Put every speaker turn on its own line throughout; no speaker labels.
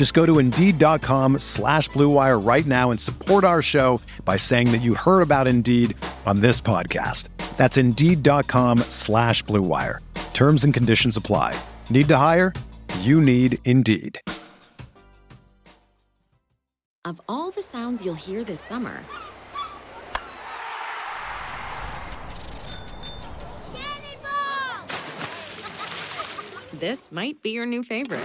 Just go to Indeed.com slash BlueWire right now and support our show by saying that you heard about Indeed on this podcast. That's Indeed.com slash BlueWire. Terms and conditions apply. Need to hire? You need Indeed.
Of all the sounds you'll hear this summer, this might be your new favorite.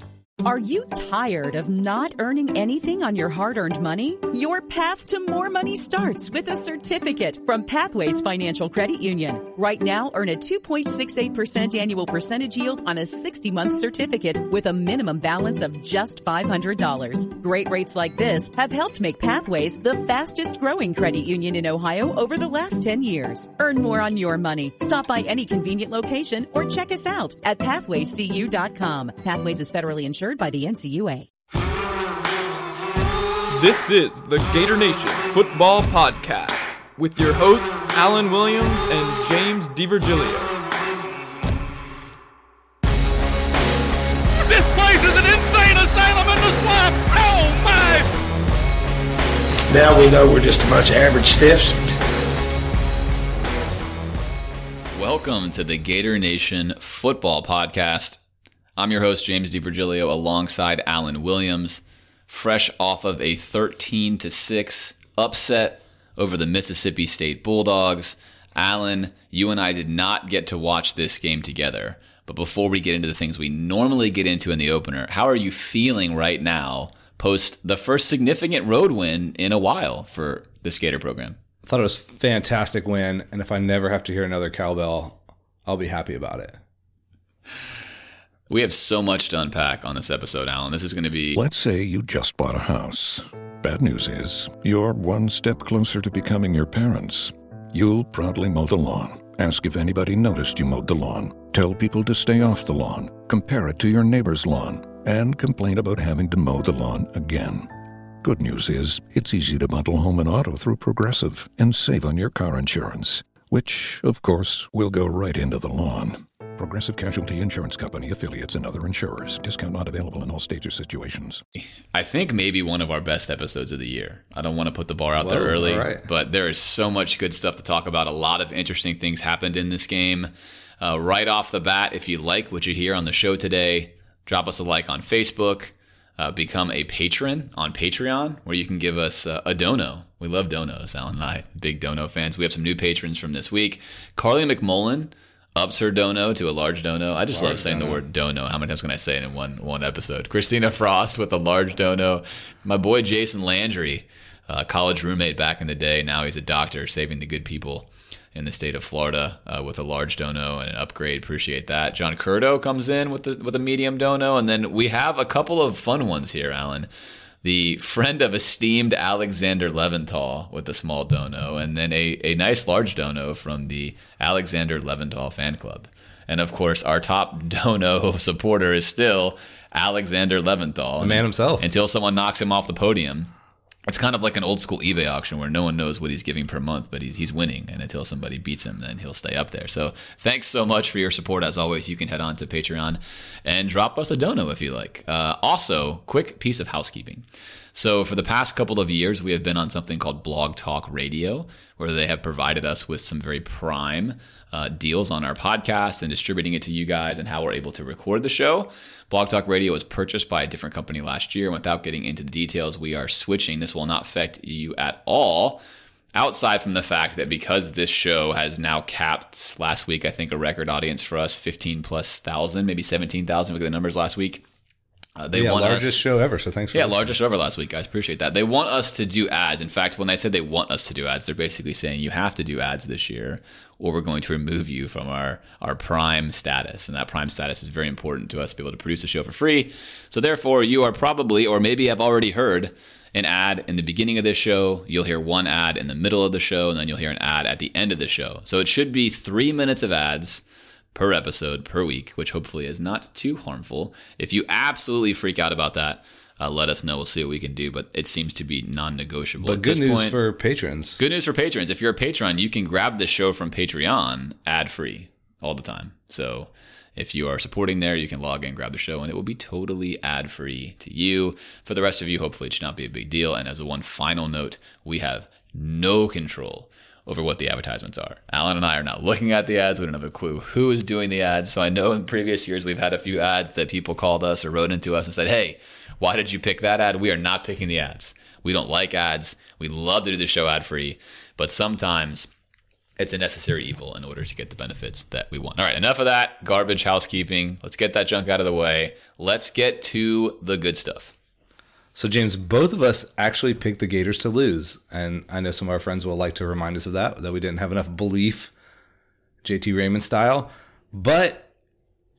Are you tired of not earning anything on your hard earned money? Your path to more money starts with a certificate from Pathways Financial Credit Union. Right now, earn a 2.68% annual percentage yield on a 60 month certificate with a minimum balance of just $500. Great rates like this have helped make Pathways the fastest growing credit union in Ohio over the last 10 years. Earn more on your money. Stop by any convenient location or check us out at pathwayscu.com. Pathways is federally insured by the NCUA.
This is the Gator Nation Football Podcast with your hosts, Alan Williams and James DiVirgilio.
This place is an insane asylum in the swamp! Oh my!
Now we know we're just a bunch of average stiffs.
Welcome to the Gator Nation Football Podcast. I'm your host, James DiVirgilio, alongside Alan Williams, fresh off of a 13 to 6 upset over the Mississippi State Bulldogs. Alan, you and I did not get to watch this game together. But before we get into the things we normally get into in the opener, how are you feeling right now post the first significant road win in a while for the Gator program?
I thought it was a fantastic win, and if I never have to hear another cowbell, I'll be happy about it.
We have so much to unpack on this episode, Alan. This is going to be.
Let's say you just bought a house. Bad news is, you're one step closer to becoming your parents. You'll proudly mow the lawn, ask if anybody noticed you mowed the lawn, tell people to stay off the lawn, compare it to your neighbor's lawn, and complain about having to mow the lawn again. Good news is, it's easy to bundle home and auto through Progressive and save on your car insurance, which, of course, will go right into the lawn. Progressive Casualty Insurance Company affiliates and other insurers. Discount not available in all states or situations.
I think maybe one of our best episodes of the year. I don't want to put the bar out
Whoa,
there early,
all right.
but there is so much good stuff to talk about. A lot of interesting things happened in this game. Uh, right off the bat, if you like what you hear on the show today, drop us a like on Facebook. Uh, become a patron on Patreon, where you can give us uh, a dono. We love donos, Alan and I, big dono fans. We have some new patrons from this week. Carly McMullen ups her dono to a large dono. I just love saying the word dono. How many times can I say it in one one episode? Christina Frost with a large dono. My boy Jason Landry, uh, college roommate back in the day. Now he's a doctor, saving the good people in the state of Florida uh, with a large dono and an upgrade. Appreciate that. John Curdo comes in with the with a medium dono, and then we have a couple of fun ones here, Alan. The friend of esteemed Alexander Leventhal with a small dono, and then a, a nice large dono from the Alexander Leventhal fan club. And of course, our top dono supporter is still Alexander Leventhal.
The man himself.
Until someone knocks him off the podium. It's kind of like an old school eBay auction where no one knows what he's giving per month, but he's, he's winning. And until somebody beats him, then he'll stay up there. So thanks so much for your support. As always, you can head on to Patreon and drop us a dono if you like. Uh, also, quick piece of housekeeping. So, for the past couple of years, we have been on something called Blog Talk Radio, where they have provided us with some very prime uh, deals on our podcast and distributing it to you guys and how we're able to record the show. Blog Talk Radio was purchased by a different company last year. And without getting into the details, we are switching. This will not affect you at all outside from the fact that because this show has now capped last week, I think a record audience for us, 15 plus thousand, maybe 17,000, look at the numbers last week.
Uh, they yeah, want largest us, show ever. So thanks.
For yeah, listening. largest show ever last week, guys. Appreciate that. They want us to do ads. In fact, when they said they want us to do ads, they're basically saying you have to do ads this year, or we're going to remove you from our our prime status. And that prime status is very important to us to be able to produce a show for free. So therefore, you are probably, or maybe have already heard an ad in the beginning of this show. You'll hear one ad in the middle of the show, and then you'll hear an ad at the end of the show. So it should be three minutes of ads per episode per week, which hopefully is not too harmful. If you absolutely freak out about that, uh, let us know. We'll see what we can do, but it seems to be non-negotiable.
But good news point. for patrons.
Good news for patrons. If you're a patron, you can grab the show from Patreon ad-free all the time. So if you are supporting there, you can log in, grab the show, and it will be totally ad-free to you. For the rest of you, hopefully it should not be a big deal. And as a one final note, we have no control over what the advertisements are. Alan and I are not looking at the ads. We don't have a clue who is doing the ads. So I know in previous years we've had a few ads that people called us or wrote into us and said, hey, why did you pick that ad? We are not picking the ads. We don't like ads. We love to do the show ad free, but sometimes it's a necessary evil in order to get the benefits that we want. All right, enough of that garbage housekeeping. Let's get that junk out of the way. Let's get to the good stuff.
So, James, both of us actually picked the Gators to lose. And I know some of our friends will like to remind us of that, that we didn't have enough belief, JT Raymond style. But,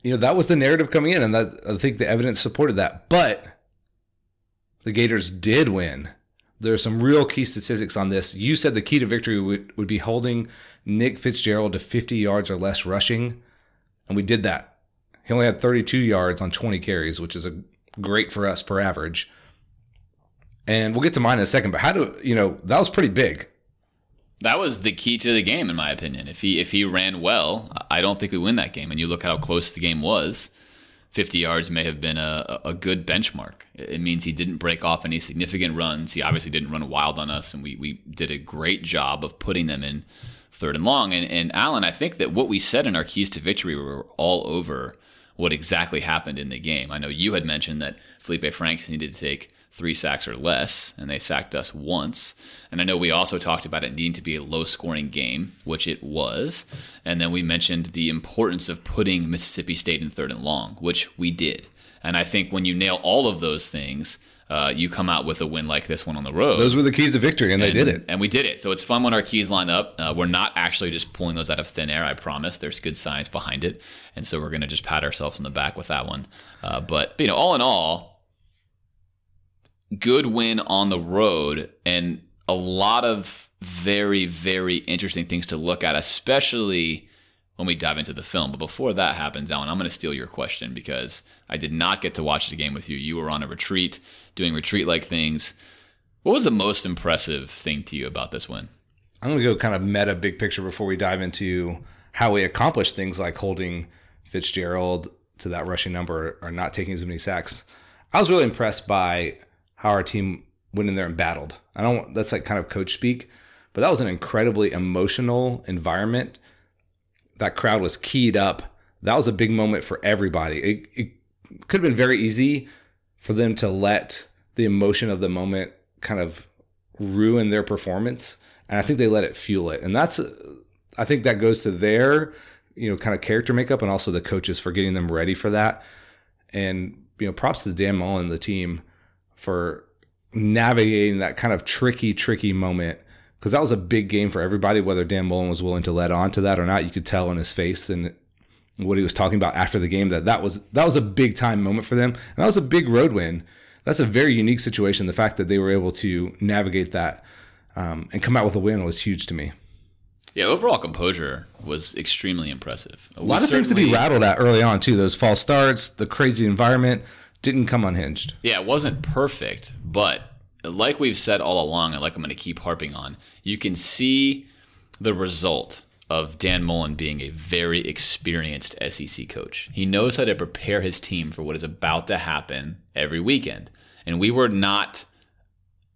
you know, that was the narrative coming in. And that, I think the evidence supported that. But the Gators did win. There are some real key statistics on this. You said the key to victory would, would be holding Nick Fitzgerald to 50 yards or less rushing. And we did that. He only had 32 yards on 20 carries, which is a great for us per average and we'll get to mine in a second. But how do you know that was pretty big?
That was the key to the game, in my opinion. If he if he ran well, I don't think we win that game. And you look how close the game was. 50 yards may have been a, a good benchmark. It means he didn't break off any significant runs. He obviously didn't run wild on us, and we, we did a great job of putting them in third and long. And, and Alan, I think that what we said in our keys to victory were all over what exactly happened in the game. I know you had mentioned that Felipe Franks needed to take three sacks or less, and they sacked us once. And I know we also talked about it needing to be a low scoring game, which it was. And then we mentioned the importance of putting Mississippi State in third and long, which we did. And I think when you nail all of those things, uh, you come out with a win like this one on the road.
Those were the keys to victory, and, and, they did it.
And we did it. So it's fun when our keys line up. Uh, we're not actually just pulling those out of thin air. I promise. There's good science behind it, and so we're going to just pat ourselves on the back with that one. Uh, but you know, all in all, good win on the road and a lot of very, very interesting things to look at, especially when we dive into the film. But before that happens, Alan, I'm going to steal your question because I did not get to watch the game with you. You were on a retreat, doing retreat like things. What was the most impressive thing to you about this win?
I'm going to go kind of meta big picture before we dive into how we accomplished things like holding Fitzgerald to that rushing number or not taking as many sacks. I was really impressed by how our team went in there and battled. I don't that's like kind of coach speak, but that was an incredibly emotional environment. That crowd was keyed up. That was a big moment for everybody. It, it could have been very easy for them to let the emotion of the moment kind of ruin their performance, and I think they let it fuel it. And that's I think that goes to their you know kind of character makeup and also the coaches for getting them ready for that. And you know, props to Dan Mullen, and the team for navigating that kind of tricky, tricky moment because that was a big game for everybody. Whether Dan Mullen was willing to let on to that or not, you could tell in his face and what he was talking about after the game that that was that was a big time moment for them, and that was a big road win. That's a very unique situation. The fact that they were able to navigate that um, and come out with a win was huge to me.
Yeah, overall composure was extremely impressive.
A lot we of things to be rattled at early on too. Those false starts, the crazy environment didn't come unhinged.
Yeah, it wasn't perfect, but like we've said all along, and like I'm going to keep harping on, you can see the result of Dan Mullen being a very experienced SEC coach. He knows how to prepare his team for what is about to happen every weekend. And we were not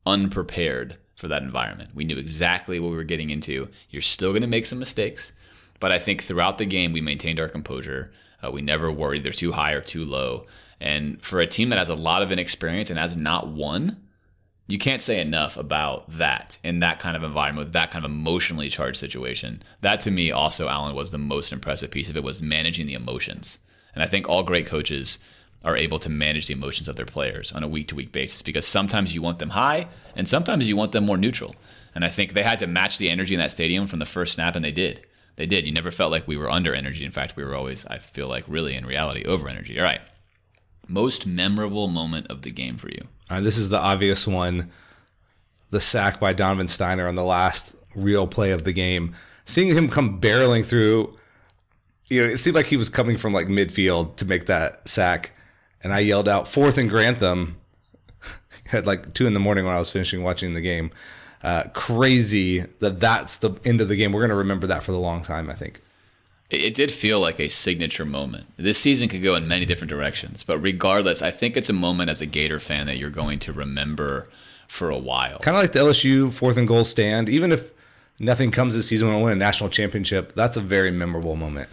unprepared for that environment. We knew exactly what we were getting into. You're still going to make some mistakes, but I think throughout the game we maintained our composure. Uh, we never worried they're too high or too low. And for a team that has a lot of inexperience and has not won, you can't say enough about that in that kind of environment with that kind of emotionally charged situation. That to me also, Alan, was the most impressive piece of it was managing the emotions. And I think all great coaches are able to manage the emotions of their players on a week to week basis because sometimes you want them high and sometimes you want them more neutral. And I think they had to match the energy in that stadium from the first snap, and they did. They did. You never felt like we were under energy. In fact, we were always, I feel like, really in reality, over energy. All right. Most memorable moment of the game for you?
Uh, this is the obvious one the sack by Donovan Stiner on the last real play of the game. Seeing him come barreling through, you know, it seemed like he was coming from like midfield to make that sack. And I yelled out, fourth and Grantham. at like two in the morning when I was finishing watching the game. Uh, crazy that that's the end of the game. We're going to remember that for the long time, I think.
It did feel like a signature moment. This season could go in many different directions, but regardless, I think it's a moment as a Gator fan that you're going to remember for a while.
Kind of like the LSU fourth and goal stand. Even if nothing comes this season when we win a national championship, that's a very memorable moment.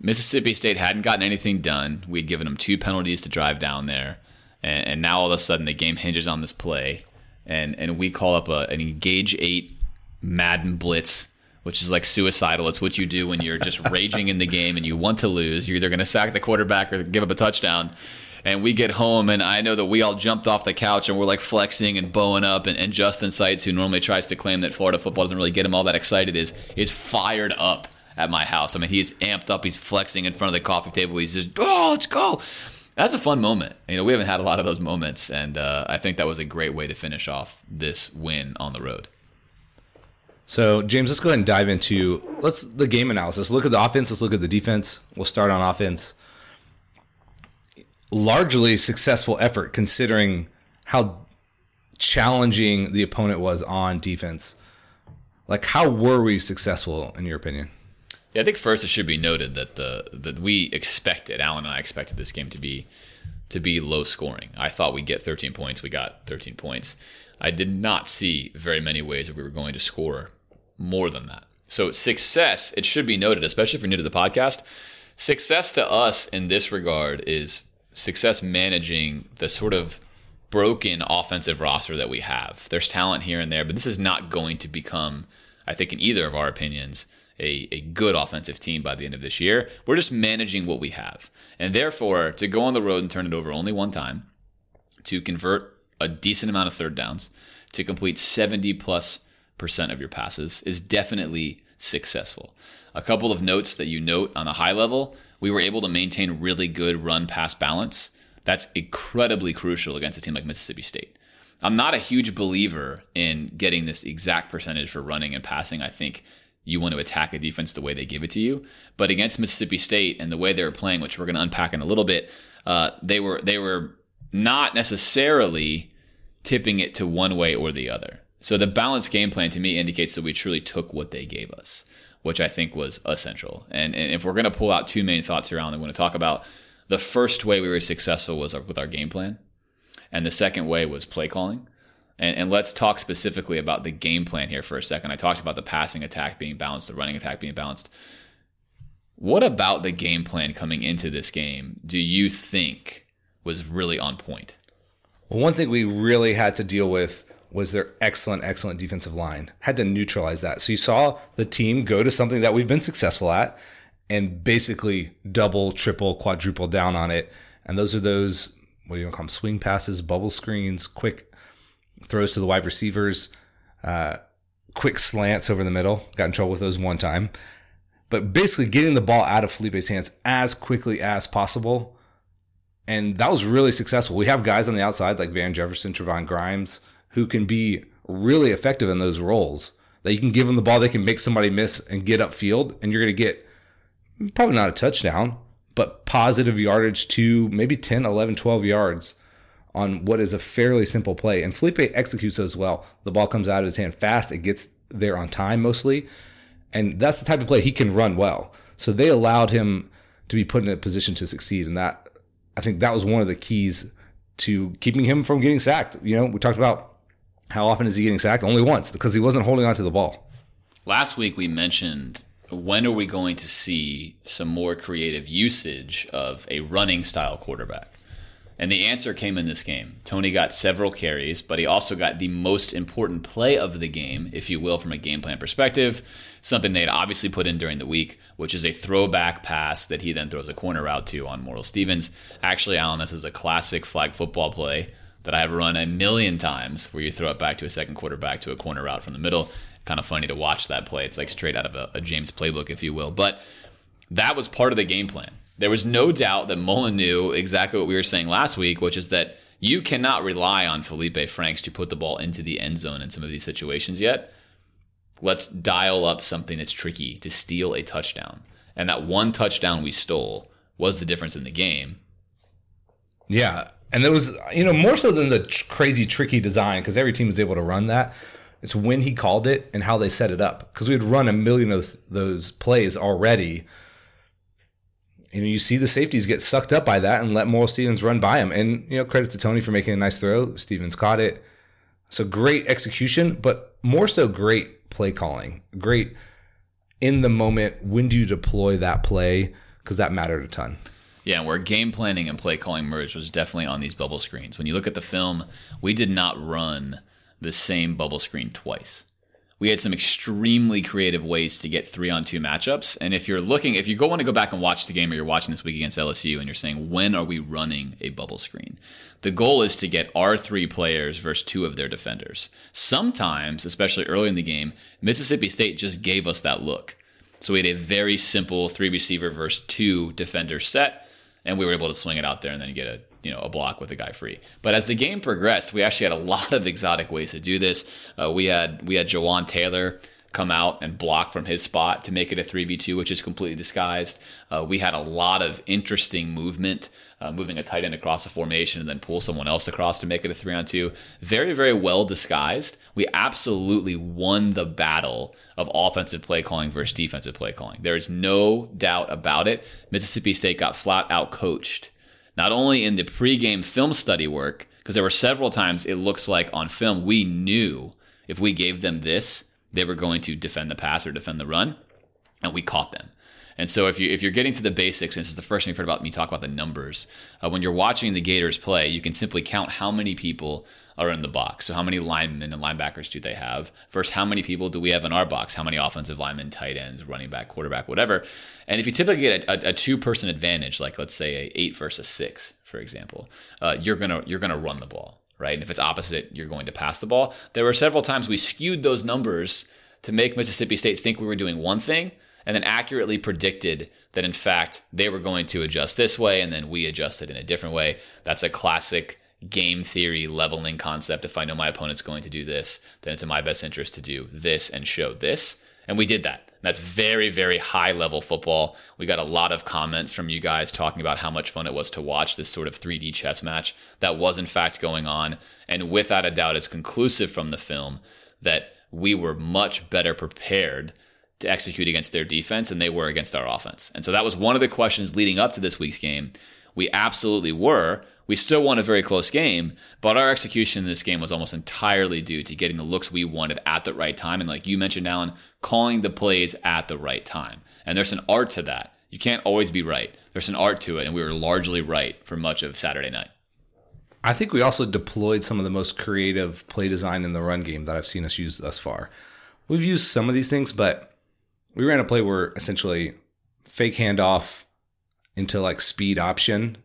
Mississippi State hadn't gotten anything done. We'd given them two penalties to drive down there, and, and now all of a sudden the game hinges on this play, and and we call up a, an engage eight Madden blitz which is like suicidal. It's what you do when you're just raging in the game and you want to lose. You're either going to sack the quarterback or give up a touchdown. And we get home, and I know that we all jumped off the couch and we're like flexing and bowing up. And, and Justin Seitz, who normally tries to claim that Florida football doesn't really get him all that excited, is is fired up at my house. I mean, he's amped up. He's flexing in front of the coffee table. He's just, oh, let's go. That's a fun moment. You know, we haven't had a lot of those moments, and uh, I think that was a great way to finish off this win on the road.
So, James, let's go ahead and dive into let's the game analysis. Look at the offense. Let's look at the defense. We'll start on offense. Largely successful effort considering how challenging the opponent was on defense. Like, how were we successful in your opinion?
Yeah, I think first it should be noted that the that we expected Alan and I expected this game to be to be low scoring. I thought we'd get 13 points. We got 13 points. I did not see very many ways that we were going to score more than that. So success, it should be noted, especially if you're new to the podcast, success to us in this regard is success managing the sort of broken offensive roster that we have. There's talent here and there, but this is not going to become, I think, in either of our opinions, a, a good offensive team by the end of this year. We're just managing what we have. And therefore, to go on the road and turn it over only one time, to convert a decent amount of third downs, to complete 70 plus percent of your passes is definitely successful. A couple of notes that you note on a high level, we were able to maintain really good run pass balance. That's incredibly crucial against a team like Mississippi State. I'm not a huge believer in getting this exact percentage for running and passing. I think you want to attack a defense the way they give it to you. But against Mississippi State and the way they were playing, which we're going to unpack in a little bit, uh, they were they were not necessarily tipping it to one way or the other. So the balanced game plan to me indicates that we truly took what they gave us, which I think was essential. And, and if we're going to pull out two main thoughts here, Alan, I want to talk about the first way we were successful was with our game plan, and the second way was play calling. And, and, let's talk specifically about the game plan here for a second. I talked about the passing attack being balanced, the running attack being balanced. What about the game plan coming into this game do you think was really on point?
Well, one thing we really had to deal with was their excellent, excellent defensive line. Had to neutralize that. So you saw the team go to something that we've been successful at and basically double, triple, quadruple down on it. And those are those, what do you want to call them? Swing passes, bubble screens, quick throws to the wide receivers, uh, quick slants over the middle. Got in trouble with those one time. But basically getting the ball out of Felipe's hands as quickly as possible. And that was really successful. We have guys on the outside like Van Jefferson, Trevon Grimes, who can be really effective in those roles. That you can give them the ball, they can make somebody miss and get upfield, and you're going to get probably not a touchdown, but positive yardage to maybe 10, 11, 12 yards on what is a fairly simple play. And Felipe executes those well. The ball comes out of his hand fast, it gets there on time mostly. And that's the type of play he can run well. So they allowed him to be put in a position to succeed. And that, I think that was one of the keys to keeping him from getting sacked. You know, we talked about How often is he getting sacked? Only once because he wasn't holding on to the ball.
Last week we mentioned when are we going to see some more creative usage of a running style quarterback? And the answer came in this game. Toney got several carries, but he also got the most important play of the game, if you will, from a game plan perspective. Something they'd obviously put in during the week, which is a throwback pass that he then throws a corner route to on Moral Stevens. Actually, Alan, this is a classic flag football play that I've run a million times where you throw it back to a second quarterback to a corner route from the middle. Kind of funny to watch that play. It's like straight out of a, a James playbook, if you will. But that was part of the game plan. There was no doubt that Mullen knew exactly what we were saying last week, which is that you cannot rely on Felipe Franks to put the ball into the end zone in some of these situations yet. Let's dial up something that's tricky to steal a touchdown. And that one touchdown we stole was the difference in the game.
Yeah. And it was, you know, more so than the tr- crazy tricky design, because every team was able to run that. It's when he called it and how they set it up. Because we had run a million of those, those plays already you know, you see the safeties get sucked up by that and let Moral Stevens run by him. And, you know, credit to Toney for making a nice throw. Stevens caught it. So great execution, but more so great play calling. Great in the moment. When do you deploy that play? Because that mattered a ton.
Yeah, where game planning and play calling merged was definitely on these bubble screens. When you look at the film, we did not run the same bubble screen twice we had some extremely creative ways to get three on two matchups. And if you're looking, if you go want to go back and watch the game or you're watching this week against LSU and you're saying, when are we running a bubble screen? The goal is to get our three players versus two of their defenders. Sometimes, especially early in the game, Mississippi State just gave us that look. So we had a very simple three receiver versus two defender set, and we were able to swing it out there and then get a you know a block with a guy free. But as the game progressed, we actually had a lot of exotic ways to do this. Uh, we had we had Jawaan Taylor come out and block from his spot to make it a 3v2, which is completely disguised. Uh, we had a lot of interesting movement, uh, moving a tight end across the formation and then pull someone else across to make it a 3 on 2. Very, very well disguised. We absolutely won the battle of offensive play calling versus defensive play calling. There is no doubt about it. Mississippi State got flat out coached not only in the pregame film study work, because there were several times it looks like on film we knew if we gave them this, they were going to defend the pass or defend the run, and we caught them. And so if you if you're getting to the basics, and this is the first thing you've heard about me talk about the numbers, uh, when you're watching the Gators play, you can simply count how many people are in the box. So how many linemen and linebackers do they have? Versus how many people do we have in our box? How many offensive linemen, tight ends, running back, quarterback, whatever. And if you typically get a, a, a two person advantage, like let's say a eight versus six, for example, uh, you're gonna you're gonna run the ball, right? And if it's opposite, you're going to pass the ball. There were several times we skewed those numbers to make Mississippi State think we were doing one thing, and then accurately predicted that in fact they were going to adjust this way, and then we adjusted in a different way. That's a classic game theory leveling concept. If I know my opponent's going to do this, then it's in my best interest to do this and show this. And we did that. That's very, very high level football. We got a lot of comments from you guys talking about how much fun it was to watch this sort of 3D chess match that was, in fact, going on. And without a doubt, it's conclusive from the film that we were much better prepared to execute against their defense than they were against our offense. And so that was one of the questions leading up to this week's game. We absolutely were. We still won a very close game, but our execution in this game was almost entirely due to getting the looks we wanted at the right time. And like you mentioned, Alan, calling the plays at the right time. And there's an art to that. You can't always be right. There's an art to it, and we were largely right for much of Saturday night.
I think we also deployed some of the most creative play design in the run game that I've seen us use thus far. We've used some of these things, but we ran a play where essentially fake handoff into like speed option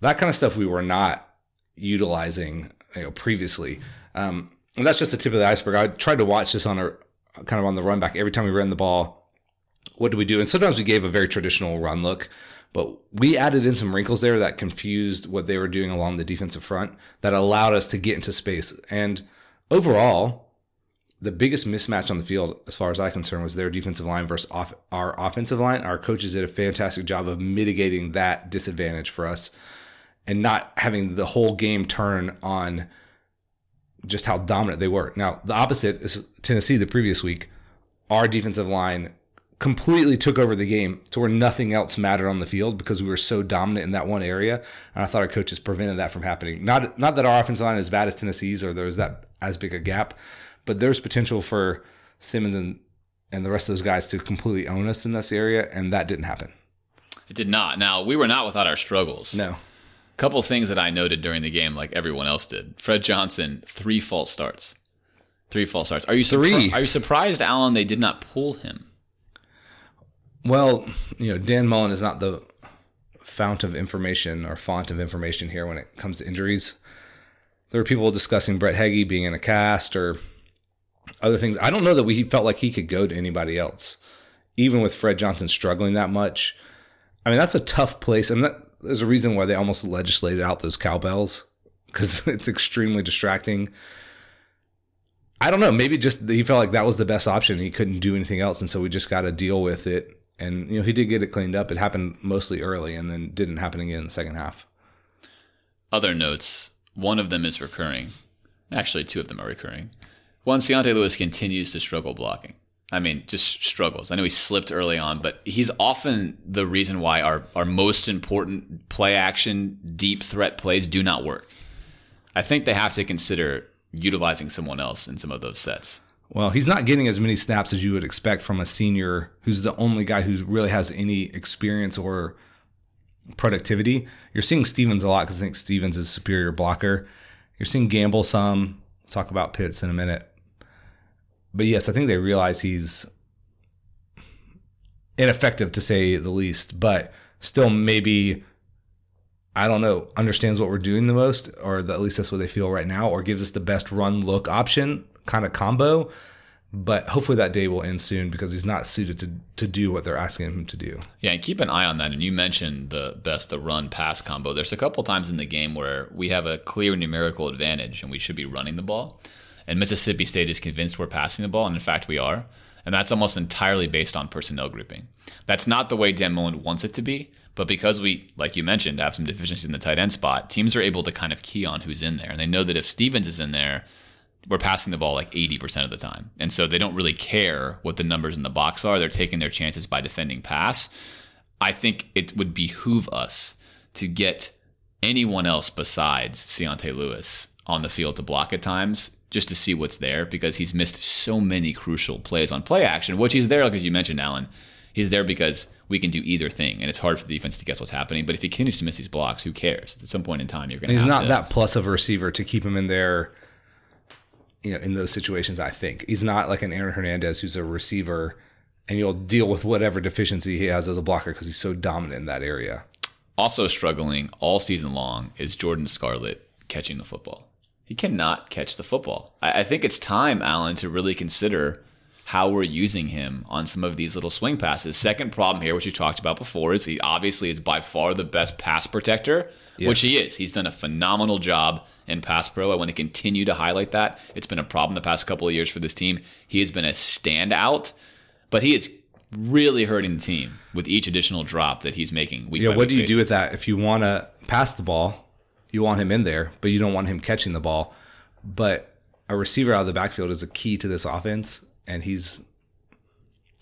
that kind of stuff we were not utilizing you know, previously. Um, and that's just the tip of the iceberg. I tried to watch this on a kind of on the run back every time we ran the ball. What do we do? And sometimes we gave a very traditional run look, but we added in some wrinkles there that confused what they were doing along the defensive front that allowed us to get into space. And overall, the biggest mismatch on the field, as far as I'm concerned, was their defensive line versus off, our offensive line. Our coaches did a fantastic job of mitigating that disadvantage for us and not having the whole game turn on just how dominant they were. Now, the opposite is Tennessee the previous week. Our defensive line completely took over the game to where nothing else mattered on the field because we were so dominant in that one area. And I thought our coaches prevented that from happening. Not not that our offensive line is as bad as Tennessee's or there was that as big a gap. But there's potential for Simmons and and the rest of those guys to completely own us in this area, and that didn't happen.
It did not. Now we were not without our struggles.
No.
Couple things that I noted during the game, like everyone else did. Fred Johnson, three false starts. Three false starts. Are you surpri-
Three.
Are you surprised, Alan? They did not pull him.
Well, you know, Dan Mullen is not the fount of information or font of information here when it comes to injuries. There were people discussing Brett Heggie being in a cast or other things. I don't know that we felt like he could go to anybody else, even with Fred Johnson struggling that much. I mean, that's a tough place. I mean, that, there's a reason why they almost legislated out those cowbells because it's extremely distracting. I don't know. Maybe just he felt like that was the best option. He couldn't do anything else, and so we just got to deal with it. And you know, he did get it cleaned up. It happened mostly early, and then didn't happen again in the second half.
Other notes. One of them is recurring. Actually, two of them are recurring. One, C'yontai Lewis continues to struggle blocking. I mean, just struggles. I know he slipped early on, but he's often the reason why our, our most important play action, deep threat plays do not work. I think they have to consider utilizing someone else in some of those sets.
Well, he's not getting as many snaps as you would expect from a senior who's the only guy who really has any experience or productivity. You're seeing Stevens a lot because I think Stevens is a superior blocker. You're seeing Gamble some. We'll talk about Pitts in a minute. But yes, I think they realize he's ineffective to say the least, but still maybe I don't know, understands what we're doing the most, or at least that's what they feel right now, or gives us the best run look option kind of combo. But hopefully that day will end soon because he's not suited to, to do what they're asking him to do.
Yeah, and keep an eye on that. And you mentioned the best the run pass combo. There's a couple times in the game where we have a clear numerical advantage and we should be running the ball. And Mississippi State is convinced we're passing the ball, and in fact we are. And that's almost entirely based on personnel grouping. That's not the way Dan Mullen wants it to be, but because we, like you mentioned, have some deficiencies in the tight end spot, teams are able to kind of key on who's in there. And they know that if Stevens is in there, we're passing the ball like 80% of the time. And so they don't really care what the numbers in the box are. They're taking their chances by defending pass. I think it would behoove us to get anyone else besides C'yontai Lewis on the field to block at times just to see what's there because he's missed so many crucial plays on play action, which he's there, like as you mentioned, Alan. He's there because we can do either thing, and it's hard for the defense to guess what's happening. But if he continues to miss these blocks, who cares? At some point in time, you're going to.
He's not
to,
that plus of a receiver to keep him in there. You know, in those situations, I think he's not like an Aaron Hernandez who's a receiver, and you'll deal with whatever deficiency he has as a blocker because he's so dominant in that area.
Also struggling all season long is Jordan Scarlett catching the football. He cannot catch the football. I, I think it's time, Alan, to really consider how we're using him on some of these little swing passes. Second problem here, which we talked about before, is he obviously is by far the best pass protector,
Yes.
which he is. He's done a phenomenal job in pass pro. I want to continue to highlight that. It's been a problem the past couple of years for this team. He has been a standout, but he is really hurting the team with each additional drop that he's making.
Yeah, what do you do with that? If you want to pass the ball, you want him in there, but you don't want him catching the ball. But a receiver out of the backfield is a key to this offense, and he's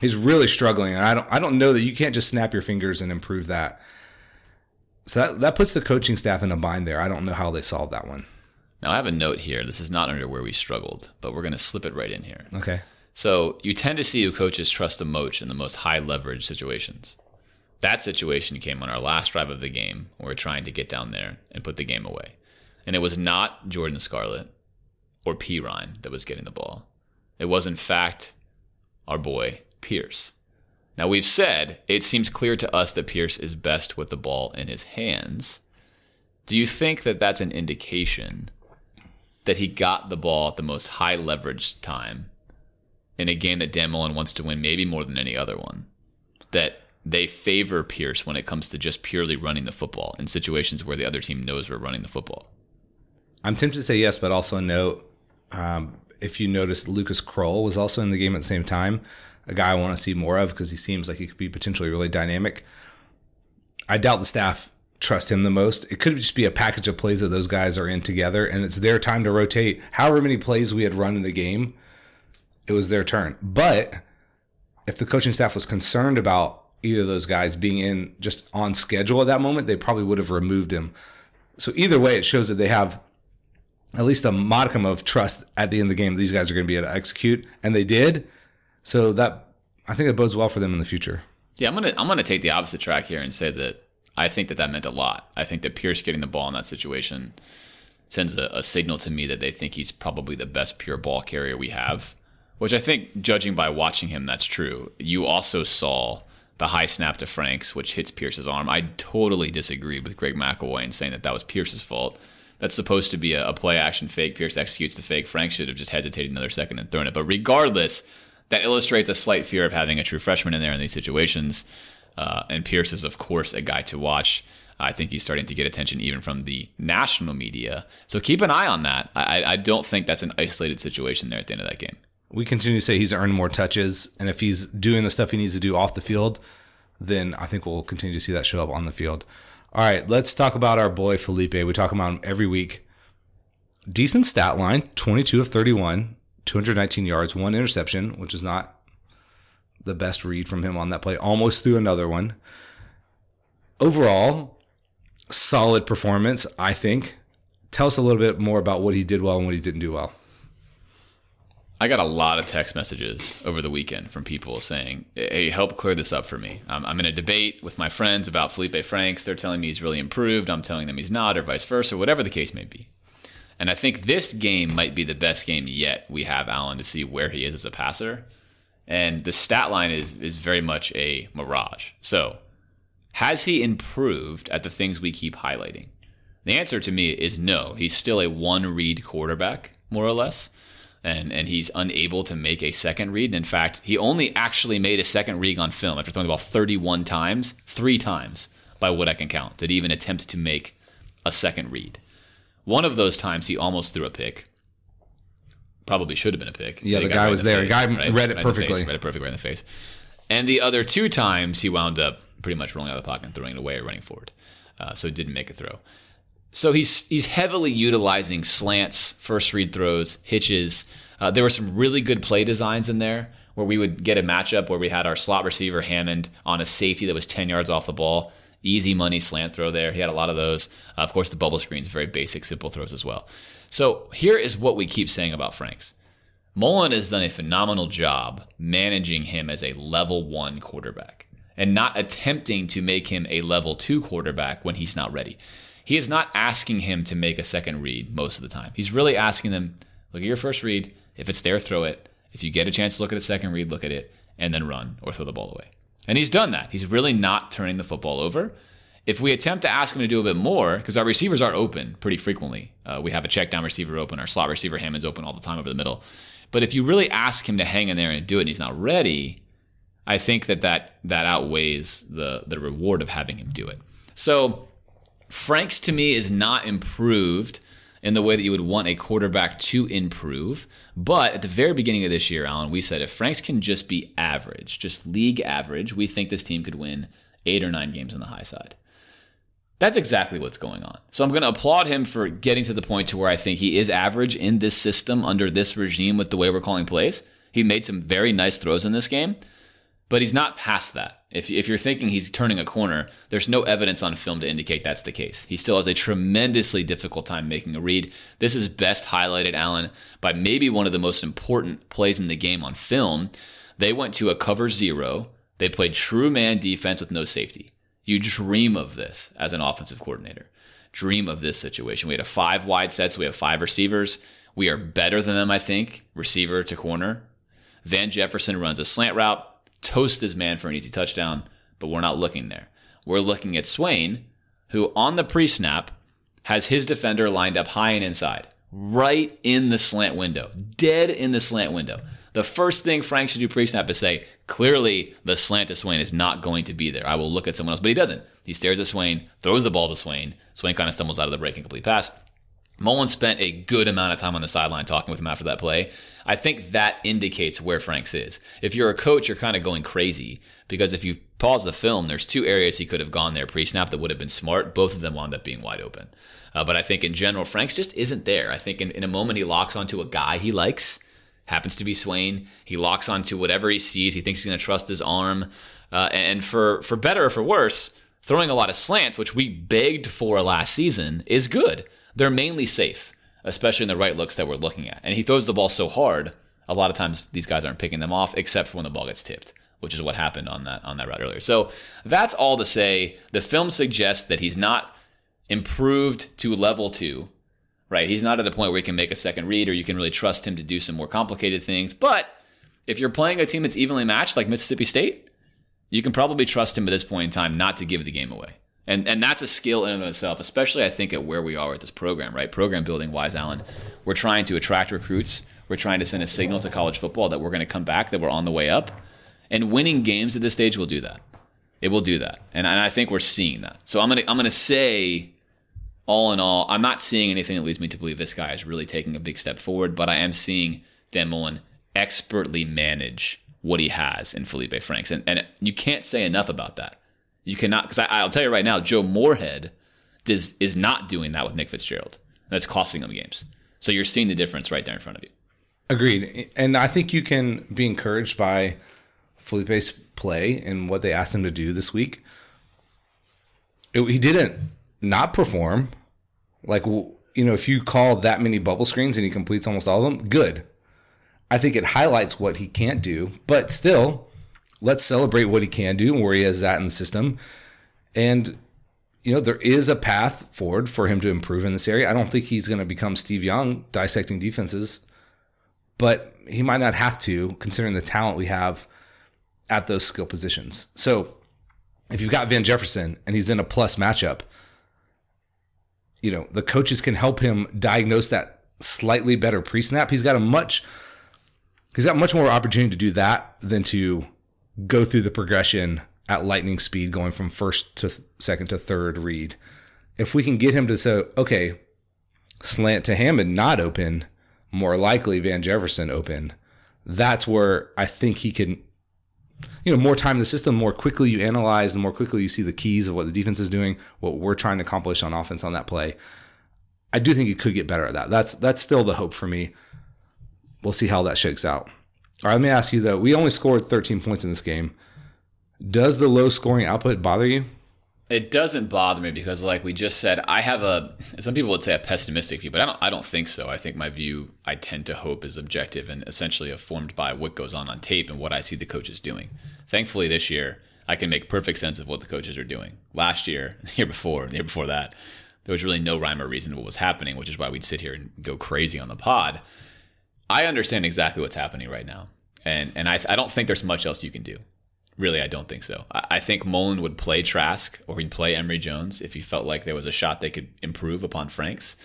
he's really struggling. And I don't I don't know that you can't just snap your fingers and improve that. So that that puts the coaching staff in a bind there. I don't know how they solved that one.
Now I have a note here. This is not under where we struggled, but we're going to slip it right in here.
Okay.
So you tend to see who coaches trust the most in the most high leverage situations. That situation came on our last drive of the game. Where we're trying to get down there and put the game away, and it was not Jordan Scarlett or Perine that was getting the ball. It was in fact our boy Pierce. Now we've said it seems clear to us that Pierce is best with the ball in his hands. Do you think that that's an indication that he got the ball at the most high leverage time in a game that Dan Mullen wants to win, maybe more than any other one? That they favor Pierce when it comes to just purely running the football in situations where the other team knows we're running the football.
I'm tempted to say yes, but also no. Um, if you noticed, Lucas Krull was also in the game at the same time. A guy I want to see more of because he seems like he could be potentially really dynamic. I doubt the staff trust him the most. It could just be a package of plays that those guys are in together, and it's their time to rotate. However many plays we had run in the game, it was their turn. But if the coaching staff was concerned about either of those guys being in just on schedule at that moment, they probably would have removed him. So either way, it shows that they have at least a modicum of trust at the end of the game. These guys are going to be able to execute, and they did. So that I think it bodes well for them in the future.
Yeah, I'm gonna I'm gonna take the opposite track here and say that I think that that meant a lot. I think that Pierce getting the ball in that situation sends a, a signal to me that they think he's probably the best pure ball carrier we have, which I think, judging by watching him, that's true. You also saw the high snap to Franks, which hits Pierce's arm. I totally disagreed with Greg McElroy in saying that that was Pierce's fault. That's supposed to be a, a play action fake. Pierce executes the fake. Frank should have just hesitated another second and thrown it. But regardless, that illustrates a slight fear of having a true freshman in there in these situations. Uh, and Pierce is, of course, a guy to watch. I think he's starting to get attention even from the national media. So keep an eye on that. I, I don't think that's an isolated situation there at the end of that game.
We continue to say he's earned more touches, and if he's doing the stuff he needs to do off the field, then I think we'll continue to see that show up on the field. All right, let's talk about our boy Felipe. We talk about him every week. Decent stat line 22 of 31, 219 yards, one interception, which is not the best read from him on that play. Almost threw another one. Overall, solid performance, I think. Tell us a little bit more about what he did well and what he didn't do well.
I got a lot of text messages over the weekend from people saying, "Hey, help clear this up for me." I'm, I'm in a debate with my friends about Felipe Franks. They're telling me he's really improved. I'm telling them he's not, or vice versa, whatever the case may be. And I think this game might be the best game yet we have Alan to see where he is as a passer. And the stat line is is very much a mirage. So, has he improved at the things we keep highlighting? The answer to me is no. He's still a one read quarterback, more or less. And, and he's unable to make a second read. And in fact, he only actually made a second read on film after throwing the ball 31 times, three times by what I can count, did he even attempt to make a second read. One of those times he almost threw a pick. Probably should have been a pick.
Yeah, the guy was there. The guy read it perfectly.
Read it perfectly right in the face. And the other two times he wound up pretty much rolling out of the pocket and throwing it away or running forward. Uh, so didn't make a throw. So he's he's heavily utilizing slants, first read throws, hitches. Uh, there were some really good play designs in there where we would get a matchup where we had our slot receiver Hammond on a safety that was 10 yards off the ball. Easy money slant throw there. He had a lot of those. Uh, of course, the bubble screens, very basic, simple throws as well. So here is what we keep saying about Franks. Mullen has done a phenomenal job managing him as a level one quarterback and not attempting to make him a level two quarterback when he's not ready. He is not asking him to make a second read most of the time. He's really asking them, look at your first read. If it's there, throw it. If you get a chance to look at a second read, look at it and then run or throw the ball away. And he's done that. He's really not turning the football over. If we attempt to ask him to do a bit more, because our receivers are open pretty frequently, uh, we have a check down receiver open, our slot receiver Hammond's open all the time over the middle. But if you really ask him to hang in there and do it and he's not ready, I think that that, that outweighs the, the reward of having him do it. So Franks to me is not improved in the way that you would want a quarterback to improve. But at the very beginning of this year, Alan, we said if Franks can just be average, just league average, we think this team could win eight or nine games on the high side. That's exactly what's going on. So I'm going to applaud him for getting to the point to where I think he is average in this system under this regime with the way we're calling plays. He made some very nice throws in this game but he's not past that. If, if you're thinking he's turning a corner, there's no evidence on film to indicate that's the case. He still has a tremendously difficult time making a read. This is best highlighted, Alan, by maybe one of the most important plays in the game on film. They went to a cover zero. They played true man defense with no safety. You dream of this as an offensive coordinator. Dream of this situation. We had a five wide set, so we have five receivers. We are better than them, I think, receiver to corner. Van Jefferson runs a slant route toast his man for an easy touchdown, but we're not looking there. We're looking at Swain, who on the pre snap has his defender lined up high and inside, right in the slant window, dead in the slant window. The first thing Frank should do pre snap is say, clearly the slant to Swain is not going to be there. I will look at someone else, but he doesn't. He stares at Swain, throws the ball to Swain. Swain kind of stumbles out of the break and complete pass. Mullen spent a good amount of time on the sideline talking with him after that play. I think that indicates where Franks is. If you're a coach, you're kind of going crazy because if you pause the film, there's two areas he could have gone there pre snap that would have been smart. Both of them wound up being wide open. Uh, but I think in general, Franks just isn't there. I think in, in a moment he locks onto a guy he likes, happens to be Swain. He locks onto whatever he sees. He thinks he's going to trust his arm. Uh, and for, for better or for worse, throwing a lot of slants, which we begged for last season, is good they're mainly safe. especially in the right looks that we're looking at. And he throws the ball so hard, a lot of times these guys aren't picking them off, except for when the ball gets tipped, which is what happened on that on that route earlier. So that's all to say. The film suggests that he's not improved to level two, right? He's not at the point where he can make a second read or you can really trust him to do some more complicated things. But if you're playing a team that's evenly matched like Mississippi State, you can probably trust him at this point in time not to give the game away. And and that's a skill in and of itself, especially I think at where we are with this program, right? Program building wise, Alan. We're trying to attract recruits. We're trying to send a signal to college football that we're going to come back, that we're on the way up. And winning games at this stage will do that. It will do that. And, and I think we're seeing that. So I'm gonna I'm gonna say all in all, I'm not seeing anything that leads me to believe this guy is really taking a big step forward, but I am seeing Dan Mullen expertly manage what he has in Felipe Franks. And, and you can't say enough about that. You cannot, because I'll tell you right now, Joe Moorhead does, is not doing that with Nick Fitzgerald. That's costing them games. So you're seeing the difference right there in front of you.
Agreed. And I think you can be encouraged by Felipe's play and what they asked him to do this week. It, he didn't not perform. Like, you know, if you call that many bubble screens and he completes almost all of them, good. I think it highlights what he can't do, but still, let's celebrate what he can do and where he has that in the system. And, you know, there is a path forward for him to improve in this area. I don't think he's going to become Steve Young dissecting defenses, but he might not have to, considering the talent we have at those skill positions. So if you've got Van Jefferson and he's in a plus matchup, you know, the coaches can help him diagnose that slightly better pre snap. He's got a much he's got much more opportunity to do that than to go through the progression at lightning speed, going from first to second to third read. If we can get him to say, okay, slant to Hammond not open, more likely Van Jefferson open, that's where I think he can, you know, more time in the system, more quickly you analyze, the more quickly you see the keys of what the defense is doing, what we're trying to accomplish on offense on that play. I do think he could get better at that. That's that's still the hope for me we'll see how that shakes out. All right, let me ask you though. We only scored 13 points in this game. Does the low scoring output bother you?
It doesn't bother me because, like we just said, I have a. Some people would say a pessimistic view, but I don't. I don't think so. I think my view, I tend to hope, is objective and essentially informed by what goes on on tape and what I see the coaches doing. Thankfully, this year I can make perfect sense of what the coaches are doing. Last year, the year before, the year before that, there was really no rhyme or reason to what was happening, which is why we'd sit here and go crazy on the pod. I understand exactly what's happening right now, and and I I don't think there's much else you can do. Really, I don't think so. I, I think Mullen would play Trask or he'd play Emory Jones if he felt like there was a shot they could improve upon Franks.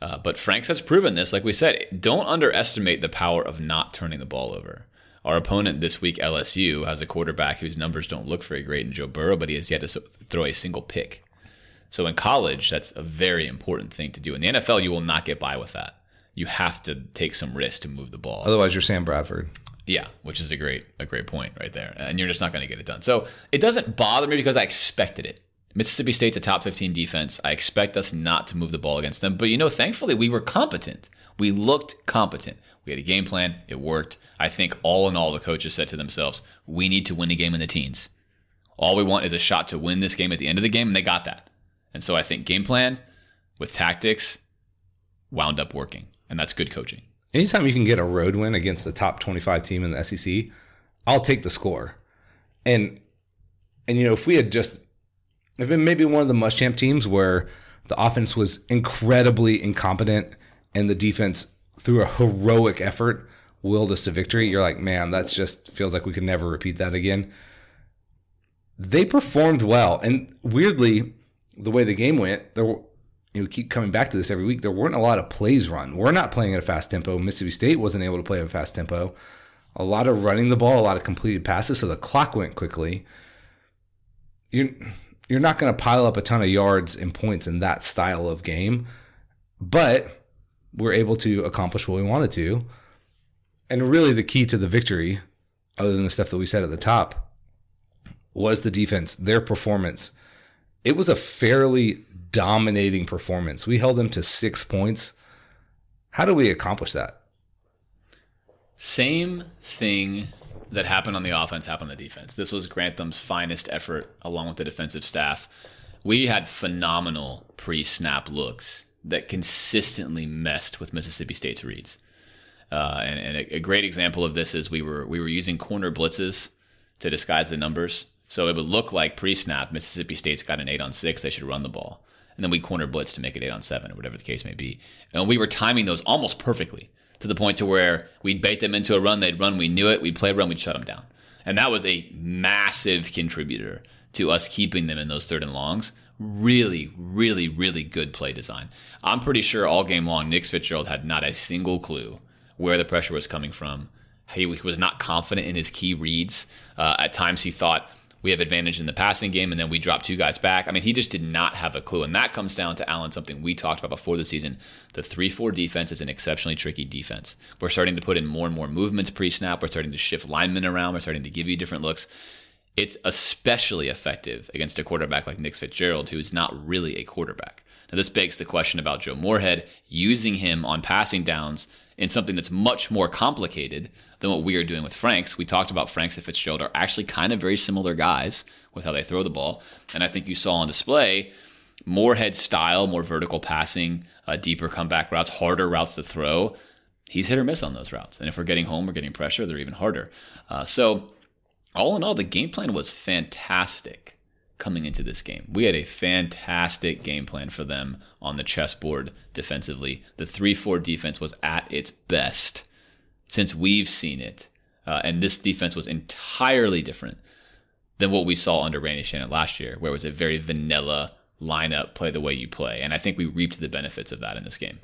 Uh, but Franks has proven this. Like we said, don't underestimate the power of not turning the ball over. Our opponent this week, LSU, has a quarterback whose numbers don't look very great in Joe Burrow, but he has yet to throw a single pick. So in college, that's a very important thing to do. In the NFL, you will not get by with that you have to take some risk to move the ball.
Otherwise, you're Sam Bradford.
Yeah, which is a great a great point right there, and you're just not going to get it done. So it doesn't bother me because I expected it. Mississippi State's a top 15 defense. I expect us not to move the ball against them, but you know, thankfully we were competent. We looked competent. We had a game plan. It worked. I think all in all, the coaches said to themselves, "We need to win a game in the teens. All we want is a shot to win this game at the end of the game," and they got that. And so I think game plan with tactics wound up working and that's good coaching.
Anytime you can get a road win against the top 25 team in the SEC, I'll take the score. And and you know, if we had just have been maybe one of the Muschamp teams where the offense was incredibly incompetent and the defense through a heroic effort willed us to victory, you're like, man, that's just feels like we could never repeat that again. They performed well, and weirdly, the way the game went, there you know, keep coming back to this every week. There weren't a lot of plays run. We're not playing at a fast tempo. Mississippi State wasn't able to play at a fast tempo. A lot of running the ball, a lot of completed passes, so the clock went quickly. You're you're not going to pile up a ton of yards and points in that style of game, but we're able to accomplish what we wanted to. And really, the key to the victory, other than the stuff that we said at the top, was the defense, their performance. It was a fairly dominating performance. We held them to six points. How do we accomplish that?
Same thing that happened on the offense happened on the defense. This was Grantham's finest effort along with the defensive staff. We had phenomenal pre snap looks that consistently messed with Mississippi State's reads. Uh, and, and a, a, great example of this is we were we were using corner blitzes to disguise the numbers. So it would look like pre-snap Mississippi State's got an eight on six, they should run the ball, and then we corner blitz to make it eight on seven or whatever the case may be. And we were timing those almost perfectly to the point to where we'd bait them into a run, they'd run, we knew it, we'd play a run, we'd shut them down, and that was a massive contributor to us keeping them in those third and longs really, really, really good play design. I'm pretty sure all game long, Nick Fitzgerald had not a single clue where the pressure was coming from. He was not confident in his key reads. Uh, at times, he thought we have advantage in the passing game, and then we drop two guys back. I mean, he just did not have a clue, and that comes down to Alan. Something we talked about before the season: the three-four defense is an exceptionally tricky defense. We're starting to put in more and more movements pre-snap. We're starting to shift linemen around. We're starting to give you different looks. It's especially effective against a quarterback like Nick Fitzgerald, who is not really a quarterback. Now, this begs the question about Joe Moorhead using him on passing downs in something that's much more complicated than what we are doing with Franks. We talked about Franks and Fitzgerald are actually kind of very similar guys with how they throw the ball. And I think you saw on display Moorhead style, more vertical passing, uh, deeper comeback routes, harder routes to throw. He's hit or miss on those routes. And if we're getting home, we're getting pressure, they're even harder. Uh, so, all in all, the game plan was fantastic coming into this game. We had a fantastic game plan for them on the chessboard defensively. The 3 4 defense was at its best since we've seen it. Uh, and this defense was entirely different than what we saw under Randy Shannon last year, where it was a very vanilla lineup, play the way you play. And I think we reaped the benefits of that in this game.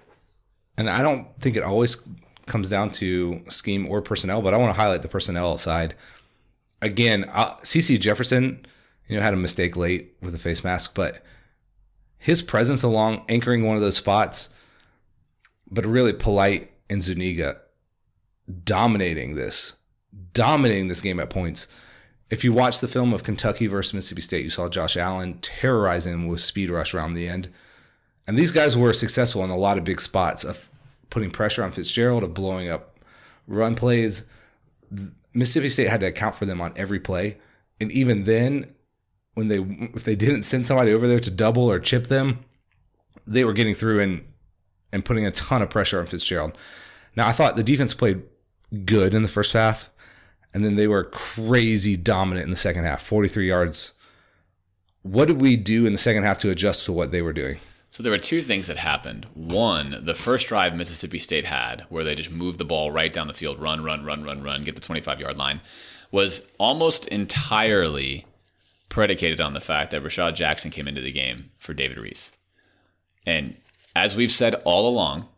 And I don't think it always comes down to scheme or personnel, but I want to highlight the personnel side. Again, uh, CeCe Jefferson you know, had a mistake late with the face mask, but his presence along anchoring one of those spots, but really Polite and Zuniga dominating this, dominating this game at points. If you watch the film of Kentucky versus Mississippi State, you saw Josh Allen terrorizing with speed rush around the end. And these guys were successful in a lot of big spots of putting pressure on Fitzgerald, of blowing up run plays. Mississippi State had to account for them on every play. And even then, when they if they didn't send somebody over there to double or chip them, they were getting through and and putting a ton of pressure on Fitzgerald. Now I thought the defense played good in the first half, and then they were crazy dominant in the second half, 43 yards. What did we do in the second half to adjust to what they were doing?
So there were two things that happened. One, the first drive Mississippi State had, where they just moved the ball right down the field, run, run, run, run, run, get the 25 yard line, was almost entirely predicated on the fact that Rashad Jackson came into the game for David Reese. And as we've said all along,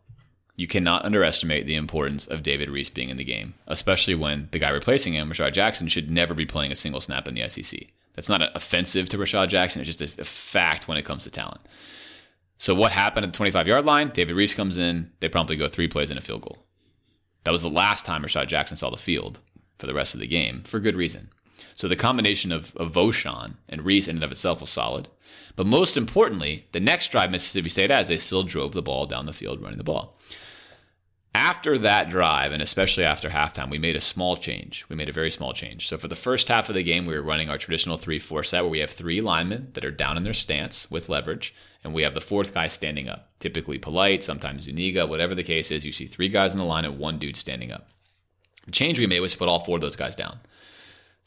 you cannot underestimate the importance of David Reese being in the game, especially when the guy replacing him, Rashad Jackson, should never be playing a single snap in the SEC. That's not offensive to Rashad Jackson. It's just a, fact when it comes to talent. So what happened at the 25 yard line? David Reese comes in. They promptly go three plays and a field goal. That was the last time Rashad Jackson saw the field for the rest of the game for good reason. So the combination of, of Vosean and Reese in and of itself was solid. But most importantly, the next drive Mississippi State has, they still drove the ball down the field running the ball. After that drive, and especially after halftime, we made a small change. We made a very small change. So for the first half of the game, we were running our traditional 3 4 set where we have three linemen that are down in their stance with leverage, and we have the fourth guy standing up. Typically Polite, sometimes Zuniga, whatever the case is, you see three guys in the line and one dude standing up. The change we made was to put all four of those guys down.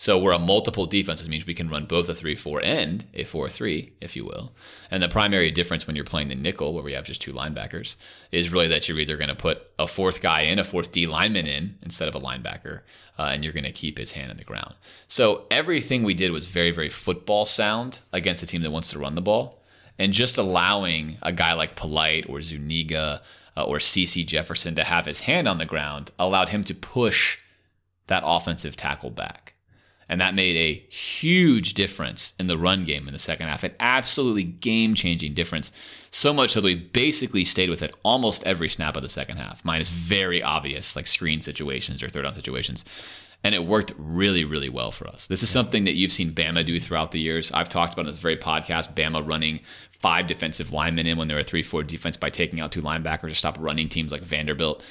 So we're a multiple defense, defenses means we can run both a 3-4 and a 4-3, if you will. And the primary difference when you're playing the nickel, where we have just two linebackers, is really that you're either going to put a fourth guy in, a fourth D lineman in, instead of a linebacker, uh, and you're going to keep his hand on the ground. So everything we did was very, very football sound against a team that wants to run the ball. And just allowing a guy like Polite or Zuniga uh, or CeCe Jefferson to have his hand on the ground allowed him to push that offensive tackle back. And that made a huge difference in the run game in the second half. An absolutely game changing difference. So much so that we basically stayed with it almost every snap of the second half, minus very obvious like screen situations or third down situations. And it worked really, really well for us. This is something that you've seen Bama do throughout the years. I've talked about in this very podcast Bama running five defensive linemen in when they were 3 4 defense by taking out two linebackers to stop running teams like Vanderbilt.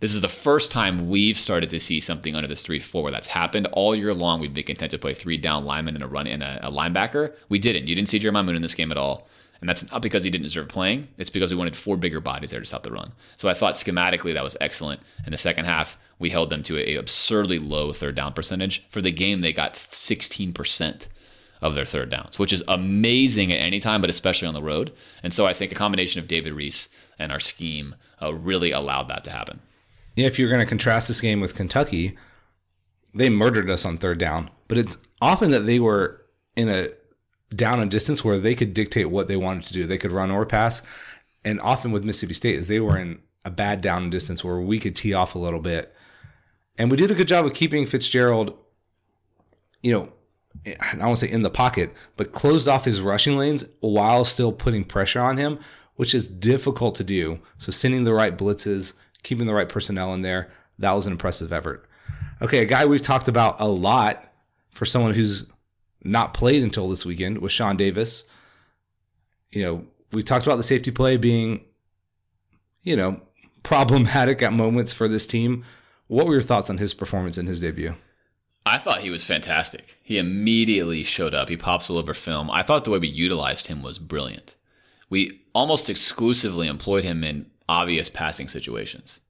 This is the first time we've started to see something under this 3 4 where that's happened. All year long, we've been content to play three down linemen and a run and a, a linebacker. We didn't. You didn't see Jeremiah Moon in this game at all. And that's not because he didn't deserve playing. It's because we wanted four bigger bodies there to stop the run. So I thought schematically that was excellent. In the second half, we held them to a absurdly low third down percentage. For the game, they got 16% of their third downs, which is amazing at any time, but especially on the road. And so I think a combination of David Reese and our scheme uh, really allowed that to happen.
If you're going to contrast this game with Kentucky, they murdered us on third down, but it's often that they were in a down and distance where they could dictate what they wanted to do. They could run or pass. And often with Mississippi State is they were in a bad down and distance where we could tee off a little bit. And we did a good job of keeping Fitzgerald, you know, I don't want to say in the pocket, but closed off his rushing lanes while still putting pressure on him, which is difficult to do. So sending the right blitzes, keeping the right personnel in there, that was an impressive effort. Okay, a guy we've talked about a lot for someone who's not played until this weekend was Shawn Davis. You know, we talked about the safety play being, you know, problematic at moments for this team. What were your thoughts on his performance in his debut?
I thought he was fantastic. He immediately showed up. He pops all over film. I thought the way we utilized him was brilliant. We almost exclusively employed him in obvious passing situations,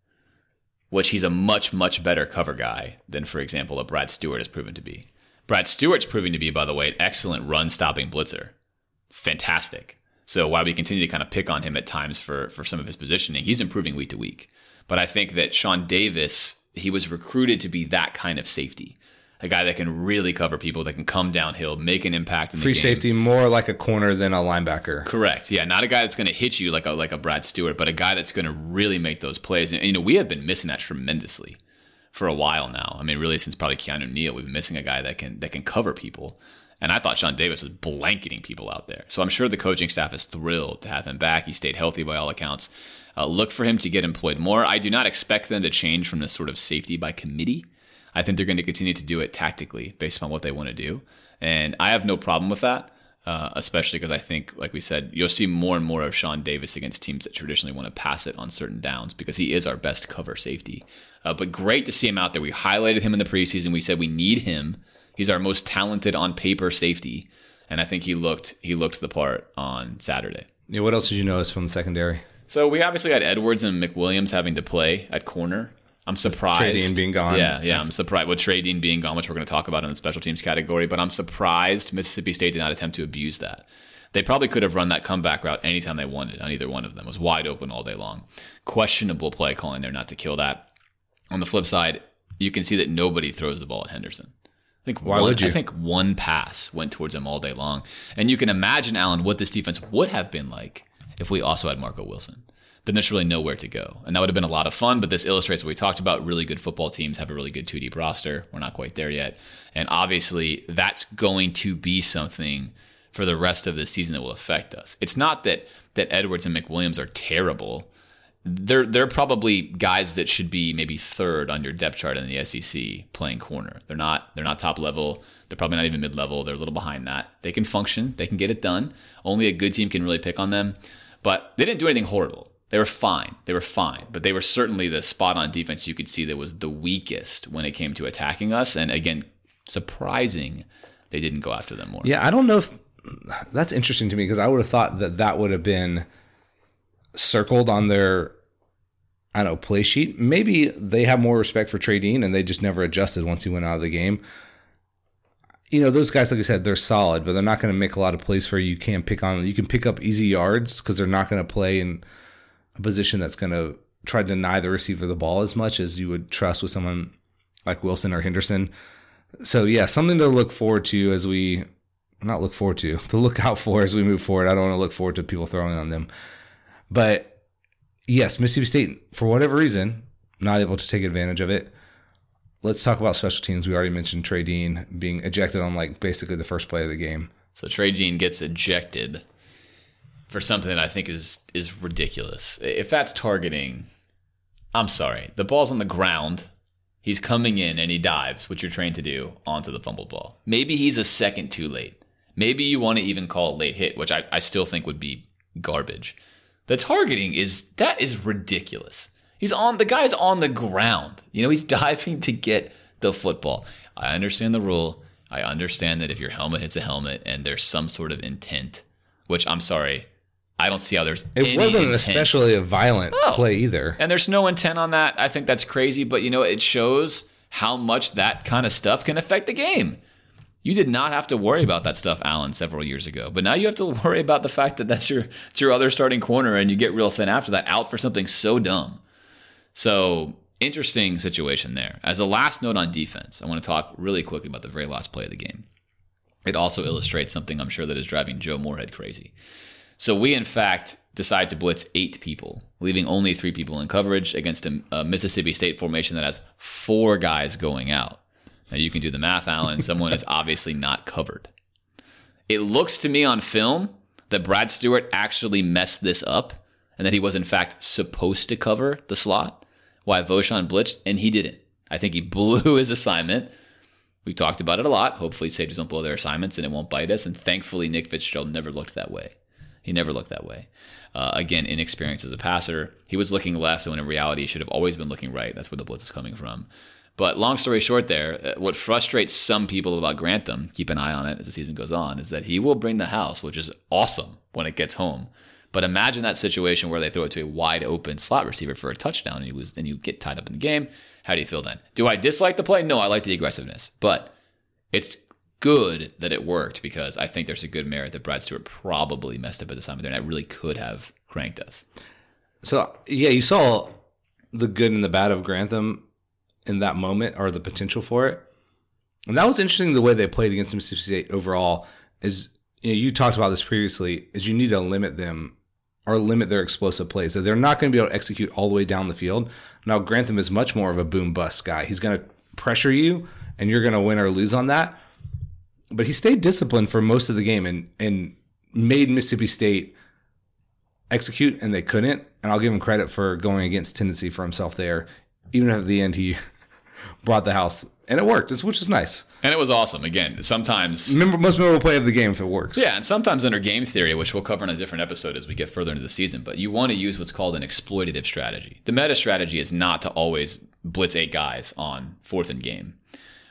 which he's a much, much better cover guy than, for example, a Brad Stewart has proven to be. Brad Stewart's proving to be, by the way, an excellent run stopping blitzer. Fantastic. So while we continue to kind of pick on him at times for, for some of his positioning, he's improving week to week. But I think that Sean Davis, he was recruited to be that kind of safety a guy that can really cover people, that can come downhill, make an impact in
Free
the game.
safety, more like a corner than a linebacker.
Correct. Yeah, not a guy that's going to hit you like a like a Brad Stewart, but a guy that's going to really make those plays. And you know, we have been missing that tremendously for a while now. I mean, really since probably Keanu Neal, we've been missing a guy that can that can cover people. And I thought Shawn Davis was blanketing people out there. So I'm sure the coaching staff is thrilled to have him back. He stayed healthy by all accounts. Uh, look for him to get employed more. I do not expect them to change from this sort of safety by committee. I think they're going to continue to do it tactically based on what they want to do. And I have no problem with that, uh, especially because I think, like we said, you'll see more and more of Shawn Davis against teams that traditionally want to pass it on certain downs because he is our best cover safety. Uh, but great to see him out there. We highlighted him in the preseason. We said we need him. He's our most talented on paper safety, and I think he looked he looked the part on Saturday.
Yeah, what else did you notice from the secondary?
So we obviously had Edwards and McWilliams having to play at corner. I'm surprised.
Trey Dean being gone.
Yeah, yeah. I'm surprised with Trey Dean being gone, which we're going to talk about in the special teams category. But I'm surprised Mississippi State did not attempt to abuse that. They probably could have run that comeback route anytime they wanted on either one of them. It was wide open all day long. Questionable play calling there not to kill that. On the flip side, you can see that nobody throws the ball at Henderson. I think
Why
one,
would you?
I think one pass went towards him all day long. And you can imagine, Alan, what this defense would have been like if we also had Marco Wilson. Then there's really nowhere to go. And that would have been a lot of fun, but this illustrates what we talked about. Really good football teams have a really good two deep roster. We're not quite there yet. And obviously, that's going to be something for the rest of the season that will affect us. It's not that that Edwards and McWilliams are terrible. They're they're probably guys that should be maybe third on your depth chart in the SEC playing corner. They're not they're not top level. They're probably not even mid level. They're a little behind that. They can function. They can get it done. Only a good team can really pick on them. But they didn't do anything horrible. They were fine. They were fine, but they were certainly the spot on defense you could see that was the weakest when it came to attacking us. And again, surprising they didn't go after them more.
Yeah, I don't know if that's interesting to me because I would have thought that that would have been circled on their I don't know play sheet. Maybe they have more respect for Dean and they just never adjusted once he went out of the game. You know, those guys, like I said, they're solid, but they're not going to make a lot of plays for you. You can't pick on. You can pick up easy yards because they're not going to play in a position that's going to try to deny the receiver the ball as much as you would trust with someone like Wilson or Henderson. So yeah, something to look forward to as we not look forward to to look out for as we move forward. I don't want to look forward to people throwing on them, but yes, Mississippi State for whatever reason not able to take advantage of it. Let's talk about special teams. We already mentioned Trey Dean being ejected on like basically the first play of the game.
So Trey Dean gets ejected for something that I think is is ridiculous. If that's targeting, I'm sorry. The ball's on the ground. He's coming in and he dives, which you're trained to do, onto the fumbled ball. Maybe he's a second too late. Maybe you want to even call it late hit, which I, I still think would be garbage. The targeting is that is ridiculous. He's on the guy's on the ground. You know, he's diving to get the football. I understand the rule. I understand that if your helmet hits a helmet and there's some sort of intent, which I'm sorry, I don't see how there's
It wasn't
intent.
especially a violent
Oh.
play either.
And there's no intent on that. I think that's crazy, but you know, it shows how much that kind of stuff can affect the game. You did not have to worry about that stuff, Alan, several years ago. But now you have to worry about the fact that that's your, it's your other starting corner and you get real thin after that, out for something so dumb. So, interesting situation there. As a last note on defense, I want to talk really quickly about the very last play of the game. It also illustrates something I'm sure that is driving Joe Moorhead crazy. So we, in fact, decide to blitz eight people, leaving only three people in coverage against a, a Mississippi State formation that has four guys going out. Now you can do the math, Alan. Someone is obviously not covered. It looks to me on film that Brad Stewart actually messed this up and that he was, in fact, supposed to cover the slot Why Vosean blitzed, and he didn't. I think he blew his assignment. We talked about it a lot. Hopefully, safeties don't blow their assignments and it won't bite us. And thankfully, Nick Fitzgerald never looked that way. He never looked that way. Uh, again, inexperienced as a passer. He was looking left when in reality he should have always been looking right. That's where the blitz is coming from. But long story short, there, uh, what frustrates some people about Grantham, keep an eye on it as the season goes on, is that he will bring the house, which is awesome when it gets home. But imagine that situation where they throw it to a wide open slot receiver for a touchdown and you lose and you get tied up in the game. How do you feel then? Do I dislike the play? No, I like the aggressiveness. But it's good that it worked because I think there's a good merit that Brad Stewart probably messed up his assignment there and that really could have cranked us.
So yeah, you saw the good and the bad of Grantham in that moment, or the potential for it. And that was interesting the way they played against Mississippi State overall. Is you know you talked about this previously. Is you need to limit them or limit their explosive plays. That they're not going to be able to execute all the way down the field. Now Grantham is much more of a boom bust guy. He's going to pressure you, and you're going to win or lose on that. But he stayed disciplined for most of the game and and made Mississippi State execute, and they couldn't. And I'll give him credit for going against tendency for himself there. Even at the end he brought the house, and it worked, which is nice.
And it was awesome. Again, sometimes
Remember, most memorable play of the game if it works.
Yeah, and sometimes under game theory, which we'll cover in a different episode as we get further into the season, but you want to use what's called an exploitative strategy. The meta strategy is not to always blitz eight guys on fourth and game.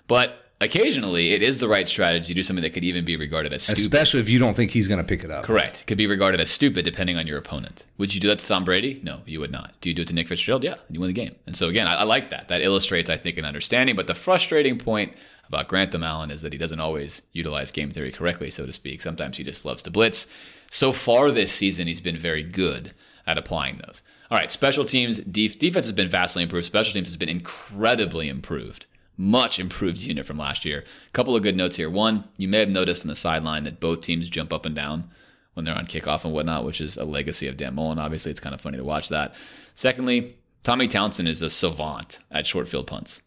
But occasionally it is the right strategy to do something that could even be regarded as stupid.
especially if you don't think he's going to pick it up.
Correct. Could be regarded as stupid depending on your opponent. Would you do that to Tom Brady? No, you would not. Do you do it to Nick Fitzgerald? Yeah, you win the game. And so again, I, I like that. That illustrates, I think, an understanding. But the frustrating point about Grantham Alan is that he doesn't always utilize game theory correctly, so to speak. Sometimes he just loves to blitz. So far this season, he's been very good at applying those. All right, special teams, def- defense has been vastly improved. Special teams has been incredibly improved much improved unit from last year. A couple of good notes here. One, you may have noticed on the sideline that both teams jump up and down when they're on kickoff and whatnot, which is a legacy of Dan Mullen. Obviously, it's kind of funny to watch that. Secondly, Tommy Townsend is a savant at short field punts.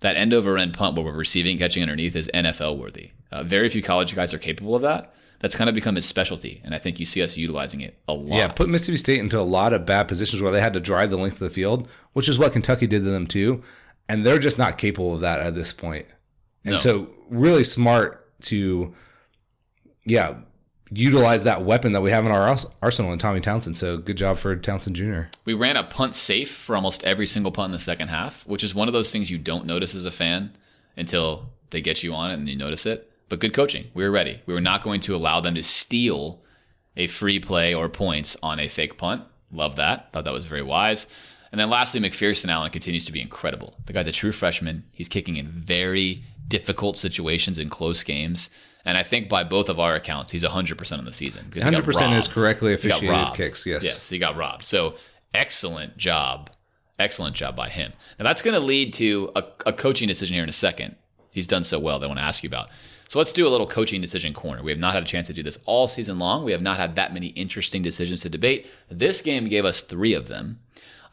That end over end punt where we're receiving, catching underneath is NFL worthy. Uh, very few college guys are capable of that. That's kind of become his specialty, and I think you see us utilizing it a lot.
Yeah, put Mississippi State into a lot of bad positions where they had to drive the length of the field, which is what Kentucky did to them too. And they're just not capable of that at this point. And
No.
so, really smart to, yeah, utilize that weapon that we have in our arsenal in Tommy Townsend. So, good job for Townsend Jr.
We ran a punt safe for almost every single punt in the second half, which is one of those things you don't notice as a fan until they get you on it and you notice it. But good coaching. We were ready. We were not going to allow them to steal a free play or points on a fake punt. Love that. Thought that was very wise. And then lastly, McPherson Alan continues to be incredible. The guy's a true freshman. He's kicking in very difficult situations in close games. And I think by both of our accounts, he's 100% on the season. because he got
100% is correctly officiated kicks, yes.
Yes, he got robbed. So excellent job. Excellent job by him. Now that's going to lead to a, a coaching decision here in a second. He's done so well that I want to ask you about. So let's do a little coaching decision corner. We have not had a chance to do this all season long. We have not had that many interesting decisions to debate. This game gave us three of them.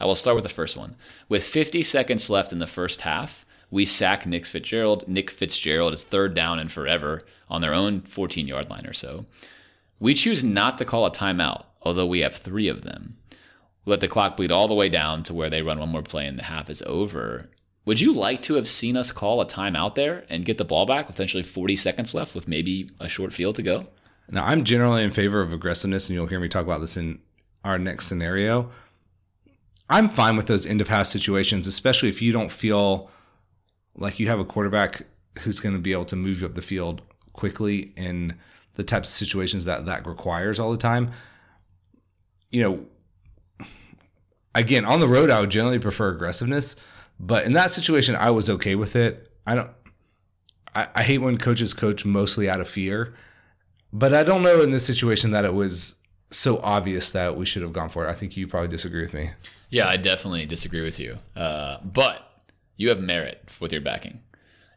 I will start with the first one. With 50 seconds left in the first half, we sack Nick Fitzgerald. Nick Fitzgerald is third down and forever on their own 14 yard line or so. We choose not to call a timeout, although we have three of them. We let the clock bleed all the way down to where they run one more play and the half is over. Would you like to have seen us call a timeout there and get the ball back potentially 40 seconds left with maybe a short field to go?
Now, I'm generally in favor of aggressiveness, and you'll hear me talk about this in our next scenario. I'm fine with those end of half situations, especially if you don't feel like you have a quarterback who's going to be able to move you up the field quickly in the types of situations that that requires all the time. you know, again, on the road, I would generally prefer aggressiveness. But in that situation, I was okay with it. I don't, I, I hate when coaches coach mostly out of fear. But I don't know in this situation that it was so obvious that we should have gone for it. I think you probably disagree with me.
Yeah, I definitely disagree with you. Uh, but you have merit with your backing.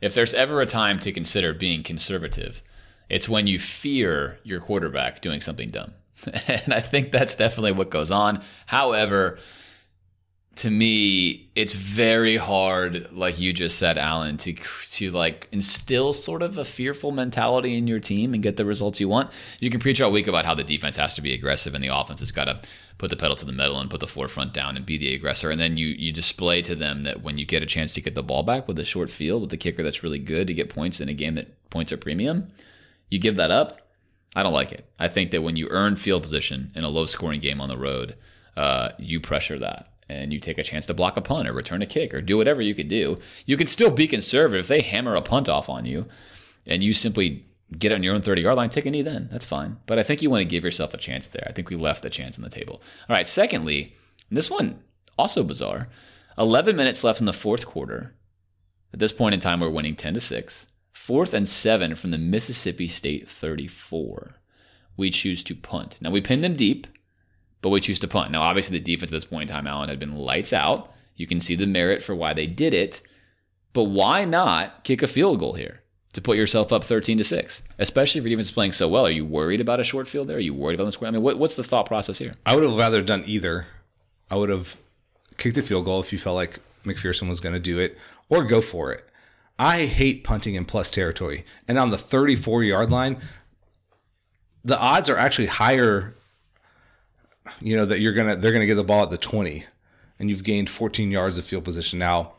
If there's ever a time to consider being conservative, it's when you fear your quarterback doing something dumb. and I think that's definitely what goes on. However, to me, it's very hard, like you just said, Alan, to to like instill sort of a fearful mentality in your team and get the results you want. You can preach all week about how the defense has to be aggressive and the offense has got to put the pedal to the metal and put the forefront down and be the aggressor. And then you you display to them that when you get a chance to get the ball back with a short field with the kicker that's really good to get points in a game that points are premium, you give that up. I don't like it. I think that when you earn field position in a low scoring game on the road, uh, you pressure that and you take a chance to block a punt or return a kick or do whatever you could do. You can still be conservative. If they hammer a punt off on you and you simply get on your own 30 yard line, take a knee then. That's fine. But I think you want to give yourself a chance there. I think we left a chance on the table. All right. Secondly, this one also bizarre 11 minutes left in the fourth quarter. At this point in time, we're winning 10 to 6. Fourth and seven from the Mississippi State 34. We choose to punt. Now we pin them deep but we choose to punt. Now, obviously, the defense at this point in time, Alan, had been lights out. You can see the merit for why they did it, but why not kick a field goal here to put yourself up 13 to 6, especially if your defense is playing so well? Are you worried about a short field there? Are you worried about the square? I mean, what, what's the thought process here?
I would have rather done either. I would have kicked a field goal if you felt like McPherson was going to do it, or go for it. I hate punting in plus territory. And on the 34 yard line, the odds are actually higher you know that you're gonna they're gonna get the ball at the 20 and you've gained 14 yards of field position now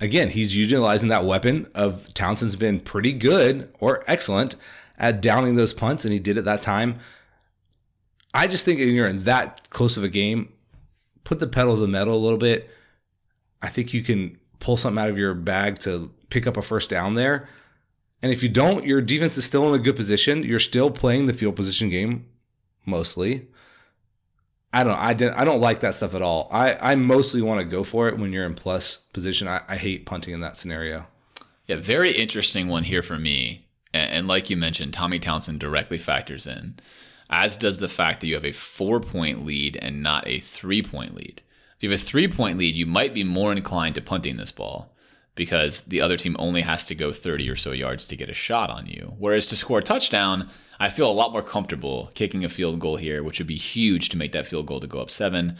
again he's utilizing that weapon of townsend's been pretty good or excellent at downing those punts and he did it that time. I just think when you're in that close of a game put the pedal to the metal a little bit. I think you can pull something out of your bag to pick up a first down there. And if you don't your defense is still in a good position. You're still playing the field position game mostly I don't I didn't I don't like that stuff at all. I, I mostly want to go for it when you're in plus position. I, I hate punting in that scenario.
Yeah, very interesting one here for me. And, and like you mentioned, Tommy Townsend directly factors in, as does the fact that you have a four point lead and not a three point lead. If you have a three point lead, you might be more inclined to punting this ball because the other team only has to go 30 or so yards to get a shot on you. Whereas to score a touchdown, I feel a lot more comfortable kicking a field goal here, which would be huge to make that field goal to go up seven.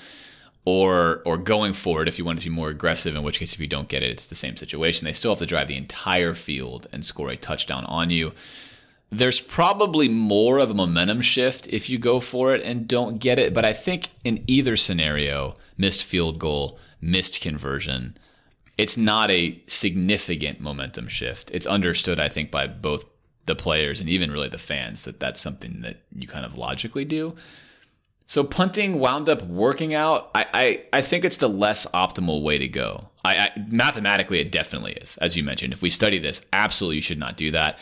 Or, or going for it if you want to be more aggressive, in which case, if you don't get it, it's the same situation. They still have to drive the entire field and score a touchdown on you. There's probably more of a momentum shift if you go for it and don't get it. But I think in either scenario, missed field goal, missed conversion, it's not a significant momentum shift. It's understood, I think, by both the players and even really the fans that that's something that you kind of logically do. So punting wound up working out. I, I, I think it's the less optimal way to go. I, I, mathematically it definitely is, as you mentioned. If we study this, absolutely you should not do that.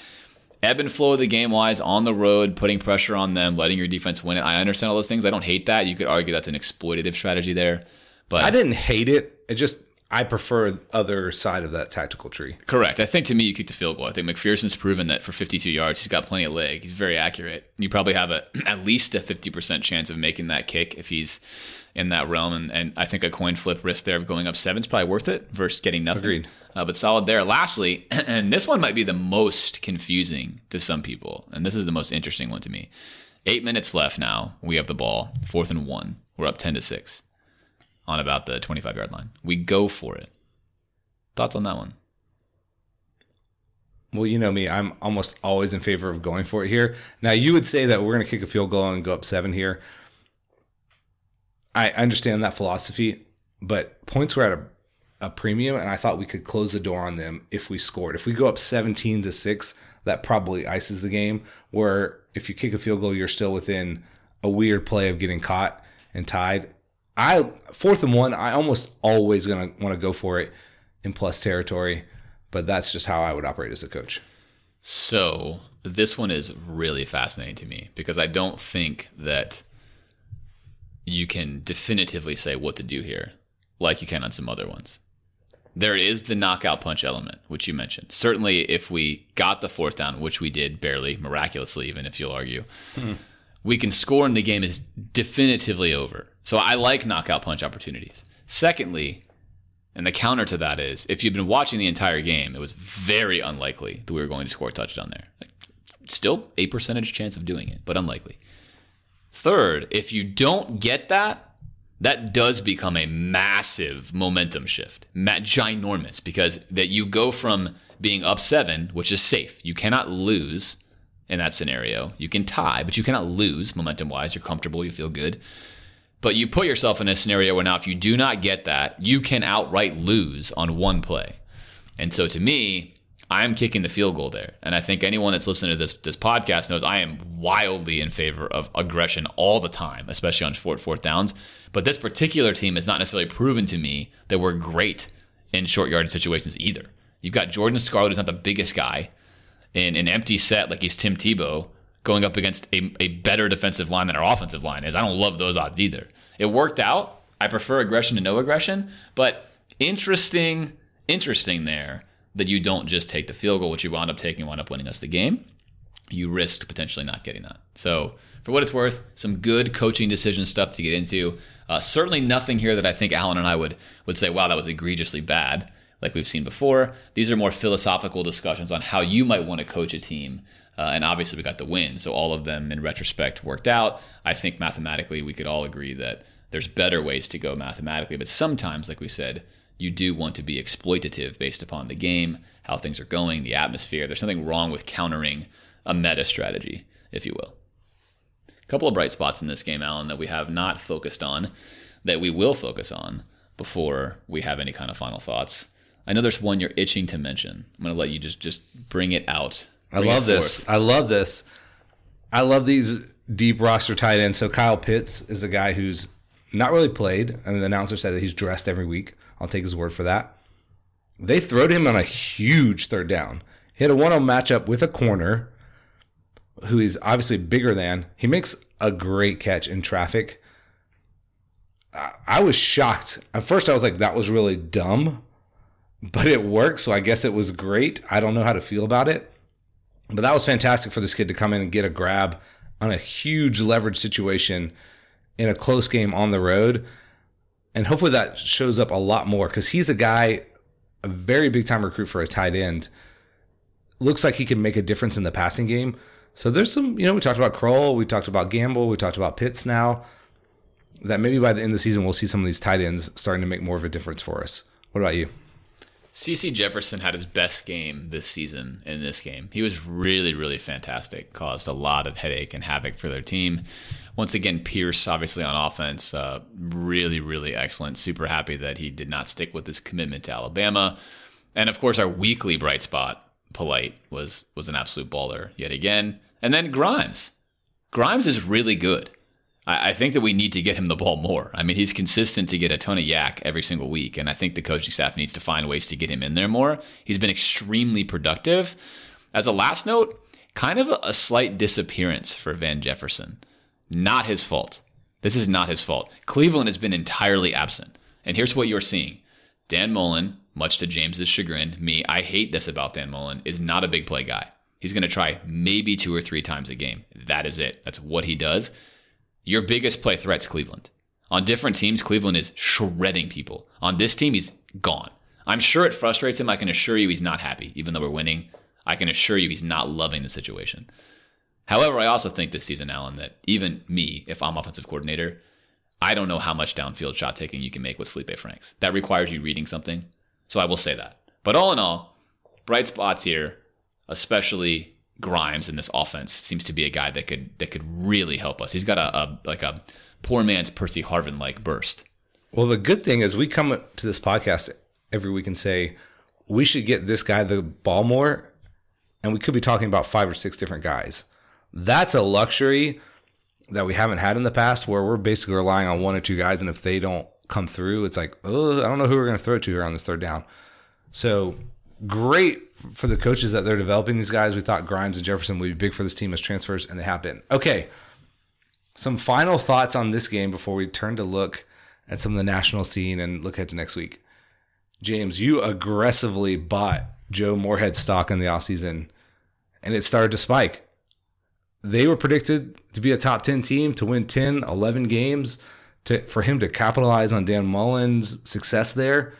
Ebb and flow of the game wise on the road, putting pressure on them, letting your defense win it. I understand all those things. I don't hate that. You could argue that's an exploitative strategy there. But
I didn't hate it. It just I prefer other side of that tactical tree.
Correct. I think to me, you kick the field goal. I think McPherson's proven that for 52 yards, he's got plenty of leg. He's very accurate. You probably have a at least a 50% chance of making that kick if he's in that realm. And, and I think a coin flip risk there of going up seven is probably worth it versus getting nothing.
Agreed.
Uh, but solid there. Lastly, and this one might be the most confusing to some people, and this is the most interesting one to me. Eight minutes left now. We have the ball, fourth and one. We're up 10 to six on about the 25 yard line. We go for it. Thoughts on that one?
Well, you know me, I'm almost always in favor of going for it here. Now, you would say that we're going to kick a field goal and go up seven here. I understand that philosophy, but points were at a, a premium, and I thought we could close the door on them if we scored. If we go up 17 to six, that probably ices the game. Where if you kick a field goal, you're still within a weird play of getting caught and tied. I fourth and one, I almost always gonna want to go for it in plus territory, but that's just how I would operate as a coach.
So this one is really fascinating to me because I don't think that you can definitively say what to do here, like you can on some other ones. There is the knockout punch element, which you mentioned. Certainly, if we got the fourth down, which we did barely, miraculously, even if you'll argue, hmm. we can score and the game is definitively over. So I like knockout punch opportunities. Secondly, and the counter to that is if you've been watching the entire game, it was very unlikely that we were going to score a touchdown there. Like, still a percentage chance of doing it, but unlikely. Third, if you don't get that, that does become a massive momentum shift, ginormous, because that you go from being up seven, which is safe. You cannot lose in that scenario. You can tie, but you cannot lose momentum wise. You're comfortable, you feel good. But you put yourself in a scenario where now, if you do not get that, you can outright lose on one play. And so to me, I'm kicking the field goal there. And I think anyone that's listening to this this podcast knows I am wildly in favor of aggression all the time, especially on short fourth downs. But this particular team has not necessarily proven to me that we're great in short yardage situations either. You've got Jordan Scarlett, who's not the biggest guy, in an empty set like he's Tim Tebow, going up against a, a better defensive line than our offensive line is. I don't love those odds either. It worked out. I prefer aggression to no aggression, but interesting, interesting there that you don't just take the field goal, which you wound up taking, wound up winning us the game. You risk potentially not getting that. So, for what it's worth, some good coaching decision stuff to get into. Uh, certainly nothing here that I think Alan and I would would say, "Wow, that was egregiously bad," like we've seen before. These are more philosophical discussions on how you might want to coach a team. Uh, and obviously, we got the win, so all of them in retrospect worked out. I think mathematically, we could all agree that there's better ways to go mathematically, but sometimes, like we said, you do want to be exploitative based upon the game, how things are going, the atmosphere. There's nothing wrong with countering a meta strategy, if you will. A couple of bright spots in this game, Alan, that we have not focused on, that we will focus on before we have any kind of final thoughts. I know there's one you're itching to mention. I'm going to let you just just bring it out.
I love this.
forth.
I love this. I love these deep roster tight ends. So Kyle Pitts is a guy who's not really played. I mean, the announcer said that he's dressed every week. I'll take his word for that. They throwed him on a huge third down. He had a one-on matchup with a corner who is obviously bigger than. He makes a great catch in traffic. I- I was shocked. At first, I was like, that was really dumb, but it worked. So I guess it was great. I don't know how to feel about it. But that was fantastic for this kid to come in and get a grab on a huge leverage situation in a close game on the road. And hopefully that shows up a lot more because he's a guy, a very big time recruit for a tight end. Looks like he can make a difference in the passing game. So there's some, you know, we talked about Krull, we talked about Gamble, we talked about Pitts now. That maybe by the end of the season, we'll see some of these tight ends starting to make more of a difference for us. What about you?
CeCe Jefferson had his best game this season in this game. He was really, really fantastic. Caused a lot of headache and havoc for their team. Once again, Pierce, obviously on offense, uh, really, really excellent. Super happy that he did not stick with his commitment to Alabama. And of course, our weekly bright spot, Polite, was was an absolute baller yet again. And then Grimes. Grimes is really good. I, I think that we need to get him the ball more. I mean, he's consistent to get a ton of YAC every single week, and I think the coaching staff needs to find ways to get him in there more. He's been extremely productive. As a last note, kind of a, slight disappearance for Van Jefferson. Not his fault. This is not his fault. Cleveland has been entirely absent. And here's what you're seeing Dan Mullen, much to James's chagrin, me, I hate this about Dan Mullen, is not a big play guy. He's going to try maybe two or three times a game. That is it. That's what he does. Your biggest play threat's Cleveland. On different teams, Cleveland is shredding people. On this team, he's gone. I'm sure it frustrates him. I can assure you he's not happy, even though we're winning. I can assure you he's not loving the situation. However, I also think this season, Alan, that even me, if I'm offensive coordinator, I don't know how much downfield shot taking you can make with Felipe Franks. That requires you reading something. So I will say that. But all in all, bright spots here, especially Grimes in this offense seems to be a guy that could that could really help us. He's got a, a like a poor man's Percy Harvin like burst.
Well, the good thing is we come to this podcast every week and say we should get this guy the ball more, and we could be talking about five or six different guys. That's a luxury that we haven't had in the past, where we're basically relying on one or two guys, and if they don't come through, it's like, oh, I don't know who we're going to throw to here on this third down. So great for the coaches that they're developing these guys. We thought Grimes and Jefferson would be big for this team as transfers, and they have been. Okay, Some final thoughts on this game before we turn to look at some of the national scene and look ahead to next week. James, you aggressively bought Joe Moorhead stock in the offseason and it started to spike. They were predicted to be a top 10 team to win 10, 11 games to, for him to capitalize on Dan Mullen's success there.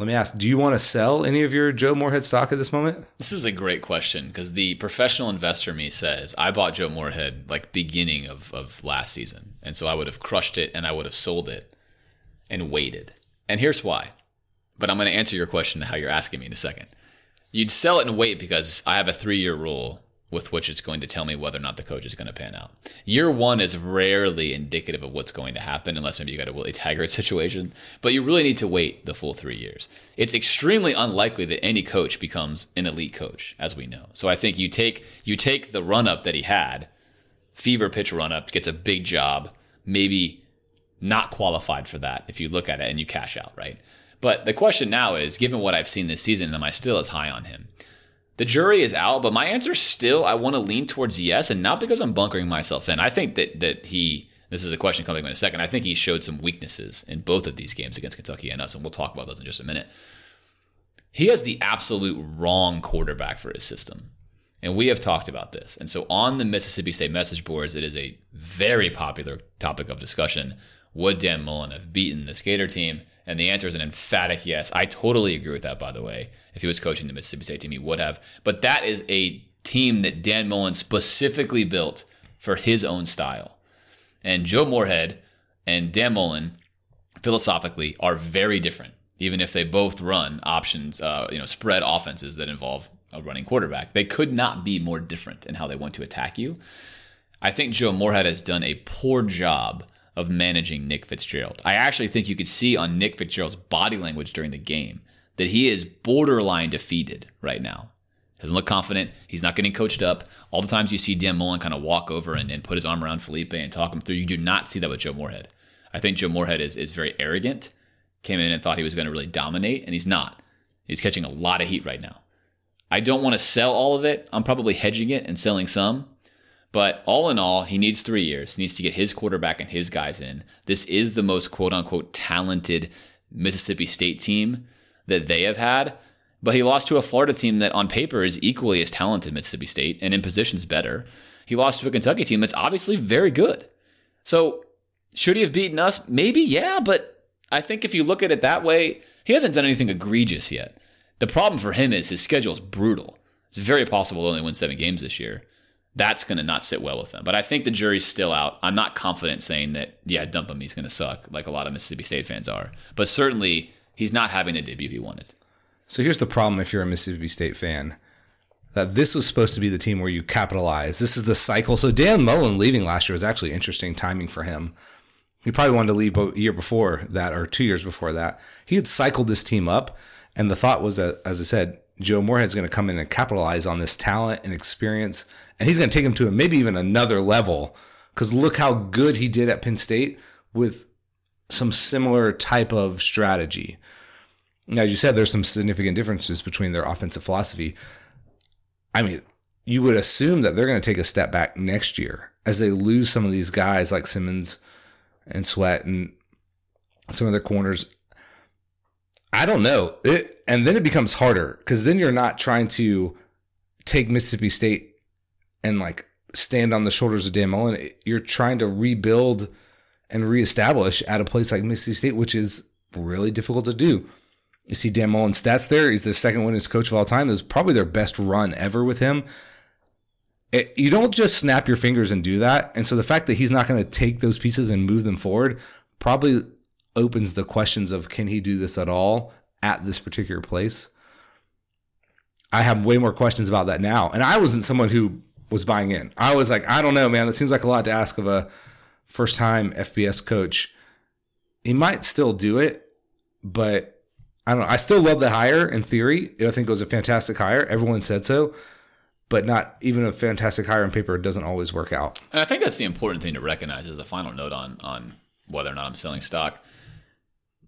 Let me ask, do you want to sell any of your Joe Moorhead stock at this moment?
This is a great question because the professional investor me says I bought Joe Moorhead like beginning of, of last season. And so I would have crushed it and I would have sold it and waited. And here's why. But I'm going to answer your question how you're asking me in a second. You'd sell it and wait because I have a three year rule with which it's going to tell me whether or not the coach is going to pan out. Year one is rarely indicative of what's going to happen, unless maybe you got a Willie Taggart situation. But you really need to wait the full three years. It's extremely unlikely that any coach becomes an elite coach, as we know. So I think you take you take the run up that he had, fever pitch run up, gets a big job, maybe not qualified for that if you look at it and you cash out, right? But the question now is, given what I've seen this season, am I still as high on him? The jury is out, but my answer still I want to lean towards yes, and not because I'm bunkering myself in. I think that that he this is a question coming in a second. I think he showed some weaknesses in both of these games against Kentucky and us, and we'll talk about those in just a minute. He has the absolute wrong quarterback for his system. And we have talked about this. And so on the Mississippi State message boards, it is a very popular topic of discussion. Would Dan Mullen have beaten the Gator team? And the answer is an emphatic yes. I totally agree with that, by the way. If he was coaching the Mississippi State team, he would have. But that is a team that Dan Mullen specifically built for his own style. And Joe Moorhead and Dan Mullen, philosophically, are very different, even if they both run options, uh, you know, spread offenses that involve a running quarterback. They could not be more different in how they want to attack you. I think Joe Moorhead has done a poor job of managing Nick Fitzgerald. I actually think you could see on Nick Fitzgerald's body language during the game that he is borderline defeated right now. Doesn't look confident. He's not getting coached up. All the times you see Dan Mullen kind of walk over and, and put his arm around Felipe and talk him through, you do not see that with Joe Moorhead. I think Joe Moorhead is, is very arrogant, came in and thought he was going to really dominate, and he's not. He's catching a lot of heat right now. I don't want to sell all of it. I'm probably hedging it and selling some. But all in all, he needs three years. He needs to get his quarterback and his guys in. This is the most quote unquote talented Mississippi State team that they have had. But he lost to a Florida team that on paper is equally as talented Mississippi State and in positions better. He lost to a Kentucky team that's obviously very good. So should he have beaten us? Maybe, yeah. But I think if you look at it that way, he hasn't done anything egregious yet. The problem for him is his schedule is brutal. It's very possible to only win seven games this year that's going to not sit well with them. But I think the jury's still out. I'm not confident saying that, yeah, dump him, he's going to suck, like a lot of Mississippi State fans are. But certainly, he's not having the debut he wanted.
So here's the problem if you're a Mississippi State fan that this was supposed to be the team where you capitalize. This is the cycle. So Dan Mullen leaving last year was actually interesting timing for him. He probably wanted to leave a year before that or two years before that. He had cycled this team up, and the thought was that, as I said, Joe Moorhead's going to come in and capitalize on this talent and experience and he's going to take him to a, maybe even another level. Because look how good he did at Penn State with some similar type of strategy. Now, as you said, there's some significant differences between their offensive philosophy. I mean, you would assume that they're going to take a step back next year as they lose some of these guys like Simmons and Sweat and some of their corners. I don't know. It, and then it becomes harder because then you're not trying to take Mississippi State and like stand on the shoulders of Dan Mullen. You're trying to rebuild and reestablish at a place like Mississippi State, which is really difficult to do. You see Dan Mullen's stats there. He's the second winningest coach of all time. Is probably their best run ever with him. It, you don't just snap your fingers and do that. And so the fact that he's not going to take those pieces and move them forward probably opens the questions of can he do this at all at this particular place? I have way more questions about that now. And I wasn't someone who was buying in. I was like, I don't know, man. That seems like a lot to ask of a first time FBS coach. He might still do it, but I don't know. I still love the hire in theory. I think it was a fantastic hire. Everyone said so, but not even a fantastic hire on paper doesn't always work out.
And I think that's the important thing to recognize as a final note on on whether or not I'm selling stock.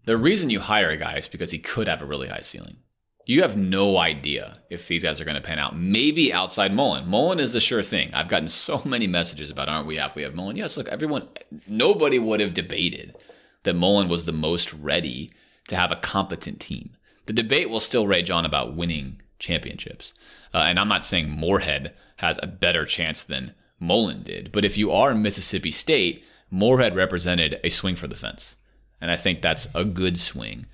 The reason you hire a guy is because he could have a really high ceiling. You have no idea if these guys are going to pan out. Maybe outside Mullen. Mullen is the sure thing. I've gotten so many messages about, aren't we happy we have Mullen? Yes, look, everyone, nobody would have debated that Mullen was the most ready to have a competent team. The debate will still rage on about winning championships. Uh, and I'm not saying Moorhead has a better chance than Mullen did, but if you are Mississippi State, Moorhead represented a swing for the fence. And I think that's a good swing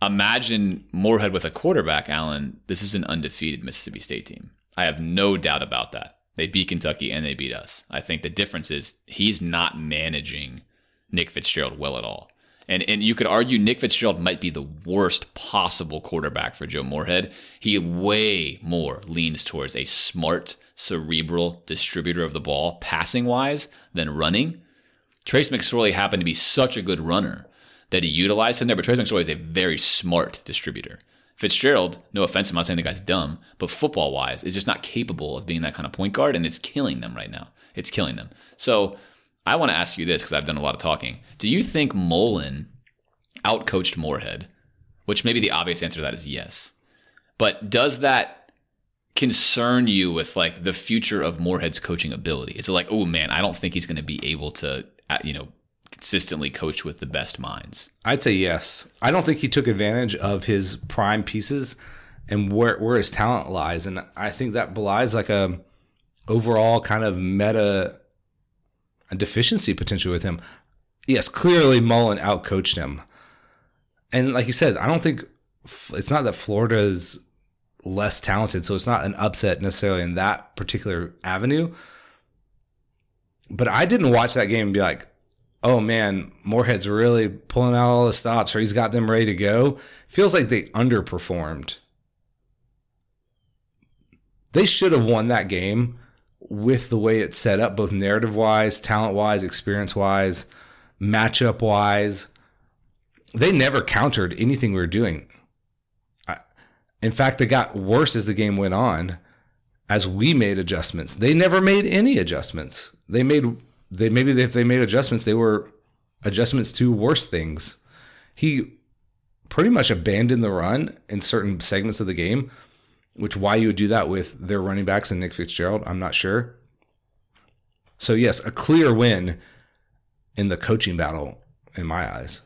imagine Moorhead with a quarterback, Alan. This is an undefeated Mississippi State team. I have no doubt about that. They beat Kentucky and they beat us. I think the difference is he's not managing Nick Fitzgerald well at all. And and you could argue Nick Fitzgerald might be the worst possible quarterback for Joe Moorhead. He way more leans towards a smart, cerebral distributor of the ball, passing wise, than running. Trace McSorley happened to be such a good runner that he utilized him there. But Trace McSorley is a very smart distributor. Fitzgerald, no offense, I'm not saying the guy's dumb, but football wise, is just not capable of being that kind of point guard, and it's killing them right now. It's killing them. So I want to ask you this because I've done a lot of talking. Do you think Mullen outcoached Moorhead? Which maybe the obvious answer to that is yes. But does that concern you with like the future of Moorhead's coaching ability? Is it like, oh man, I don't think he's going to be able to, uh, you know, consistently coach with the best minds?
I'd say yes. I don't think he took advantage of his prime pieces and where where his talent lies, and I think that belies like a overall kind of meta deficiency potential with him. Yes, clearly Mullen outcoached him, and like you said, I don't think it's not that Florida is less talented, so it's not an upset necessarily in that particular avenue. But I didn't watch that game and be like, oh man, Moorhead's really pulling out all the stops or he's got them ready to go. Feels like they underperformed. They should have won that game with the way it's set up, both narrative wise, talent wise, experience wise, matchup wise. They never countered anything we were doing. In fact, they got worse as the game went on as we made adjustments. They never made any adjustments. They made they maybe if they made adjustments, they were adjustments to worse things. He pretty much abandoned the run in certain segments of the game, which why you would do that with their running backs and Nick Fitzgerald, I'm not sure. So yes, a clear win in the coaching battle in my eyes.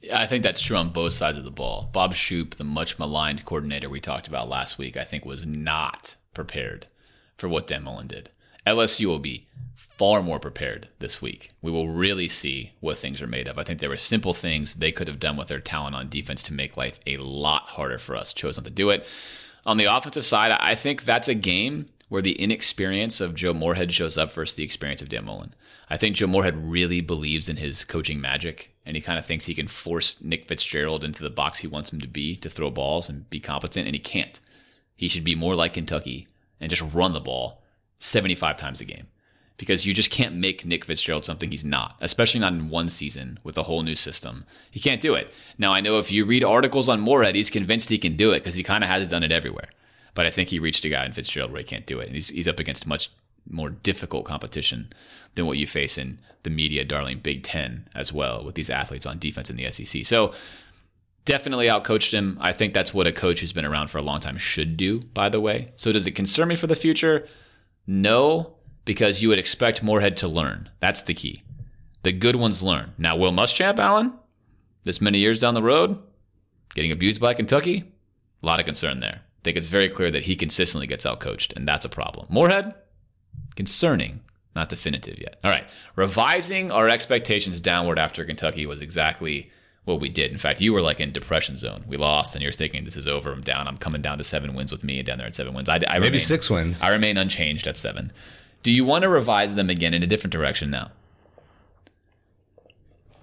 Yeah, I think that's true on both sides of the ball. Bob Shoop, the much maligned coordinator we talked about last week, I think was not prepared for what Dan Mullen did. LSU will be far more prepared this week. We will really see what things are made of. I think there were simple things they could have done with their talent on defense to make life a lot harder for us. Chose not to do it. On the offensive side, I think that's a game where the inexperience of Joe Moorhead shows up versus the experience of Dan Mullen. I think Joe Moorhead really believes in his coaching magic, and he kind of thinks he can force Nick Fitzgerald into the box he wants him to be to throw balls and be competent, and he can't. He should be more like Kentucky and just run the ball 75 times a game because you just can't make Nick Fitzgerald something he's not, especially not in one season with a whole new system. He can't do it. Now, I know if you read articles on Moorhead, he's convinced he can do it because he kind of hasn't done it everywhere. But I think he reached a guy in Fitzgerald where he can't do it. And he's, he's up against much more difficult competition than what you face in the media darling Big Ten as well with these athletes on defense in the SEC. So, definitely outcoached him. I think that's what a coach who's been around for a long time should do, by the way. So, does it concern me for the future? No, because you would expect Moorhead to learn. That's the key. The good ones learn. Now, Will Muschamp, Alan, this many years down the road, getting abused by Kentucky, a lot of concern there. I think it's very clear that he consistently gets outcoached, and that's a problem. Moorhead, concerning, not definitive yet. All right, revising our expectations downward after Kentucky was exactly what we did. In fact, you were like in depression zone. We lost, and you're thinking, "This is over. I'm down. I'm coming down to seven wins with me, and down there at seven wins." I, I
maybe
remain,
six wins.
I remain unchanged at seven. Do you want to revise them again in a different direction now?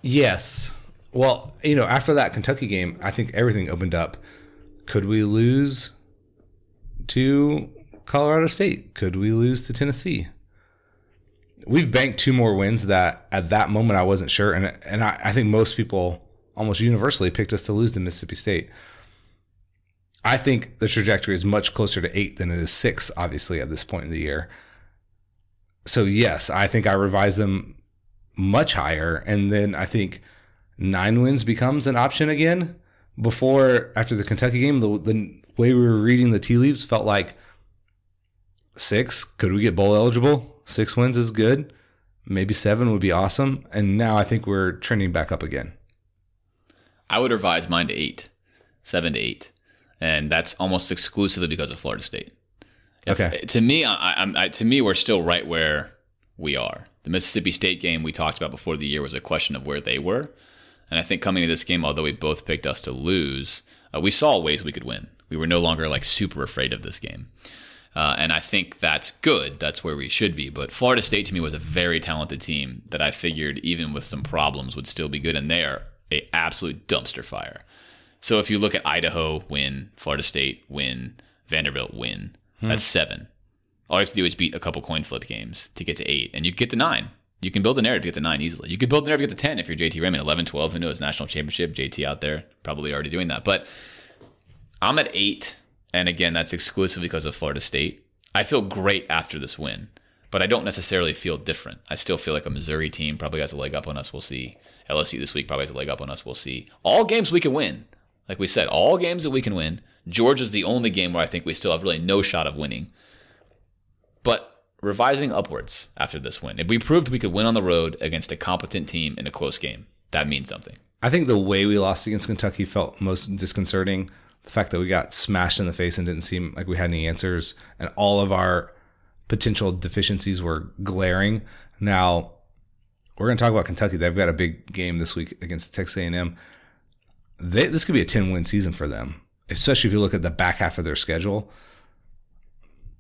Yes. Well, you know, after that Kentucky game, I think everything opened up. Could we lose to Colorado State? Could we lose to Tennessee? We've banked two more wins that at that moment I wasn't sure. And, and I, I think most people almost universally picked us to lose to Mississippi State. I think the trajectory is much closer to eight than it is six, obviously, at this point in the year so yes, I think I revised them much higher, and then I think nine wins becomes an option again. before after the Kentucky game, the the way we were reading the tea leaves felt like six. Could we get bowl eligible? Six wins is good. Maybe seven would be awesome. And now I think we're trending back up again.
I would revise mine to eight, seven to eight, and that's almost exclusively because of Florida State. If,
Okay.
To me, I, I, I, to me, we're still right where we are. The Mississippi State game we talked about before the year was a question of where they were, and I think coming to this game, although we both picked us to lose, uh, we saw ways we could win. We were no longer like super afraid of this game. Uh, and I think that's good. That's where we should be. But Florida State to me was a very talented team that I figured, even with some problems, would still be good. And they are a absolute dumpster fire. So if you look at Idaho win, Florida State win, Vanderbilt win, Hmm. that's seven. All you have to do is beat a couple coin flip games to get to eight, and you get to nine. You can build a narrative to get to nine easily. You could build a narrative to get to 10 if you're JT Raymond. 11, 12, who knows? National championship, JT out there, probably already doing that. But I'm at eight, and again, that's exclusively because of Florida State. I feel great after this win, but I don't necessarily feel different. I still feel like a Missouri team probably has a leg up on us. We'll see. LSU this week probably has a leg up on us. We'll see. All games we can win. Like we said, all games that we can win. Georgia's the only game where I think we still have really no shot of winning. But revising upwards after this win, if we proved we could win on the road against a competent team in a close game, that means something.
I think the way we lost against Kentucky felt most disconcerting. The fact that we got smashed in the face and didn't seem like we had any answers, and all of our potential deficiencies were glaring. Now, we're going to talk about Kentucky. They've got a big game this week against Texas A&M. They, this could be a 10 win season for them, especially if you look at the back half of their schedule.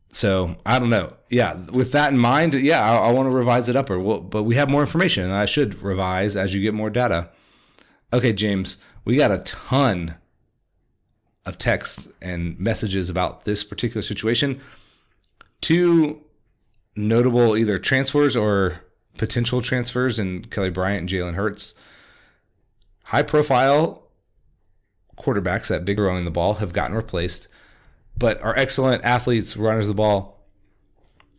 So I don't know. Yeah, with that in mind, yeah, I, I want to revise it up. Or we'll, but we have more information, and I should revise as you get more data. Okay, James, we got a ton of texts and messages about this particular situation. Two notable either transfers or potential transfers in Kelly Bryant and Jalen Hurts. High profile quarterbacks that big throwing the ball have gotten replaced, but are excellent athletes, runners of the ball.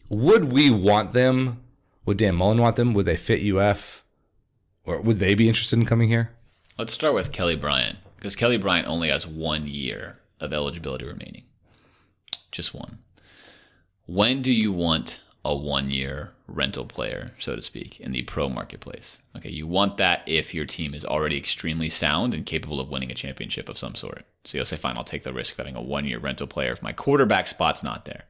Would we want them? Would Dan Mullen want them? Would they fit UF? Or would they be interested in coming here?
Let's start with Kelly Bryant because Kelly Bryant only has one year of eligibility remaining. Just one. When do you want a one year rental player, so to speak, in the pro marketplace? Okay, you want that if your team is already extremely sound and capable of winning a championship of some sort. So you'll say, fine, I'll take the risk of having a one year rental player if my quarterback spot's not there.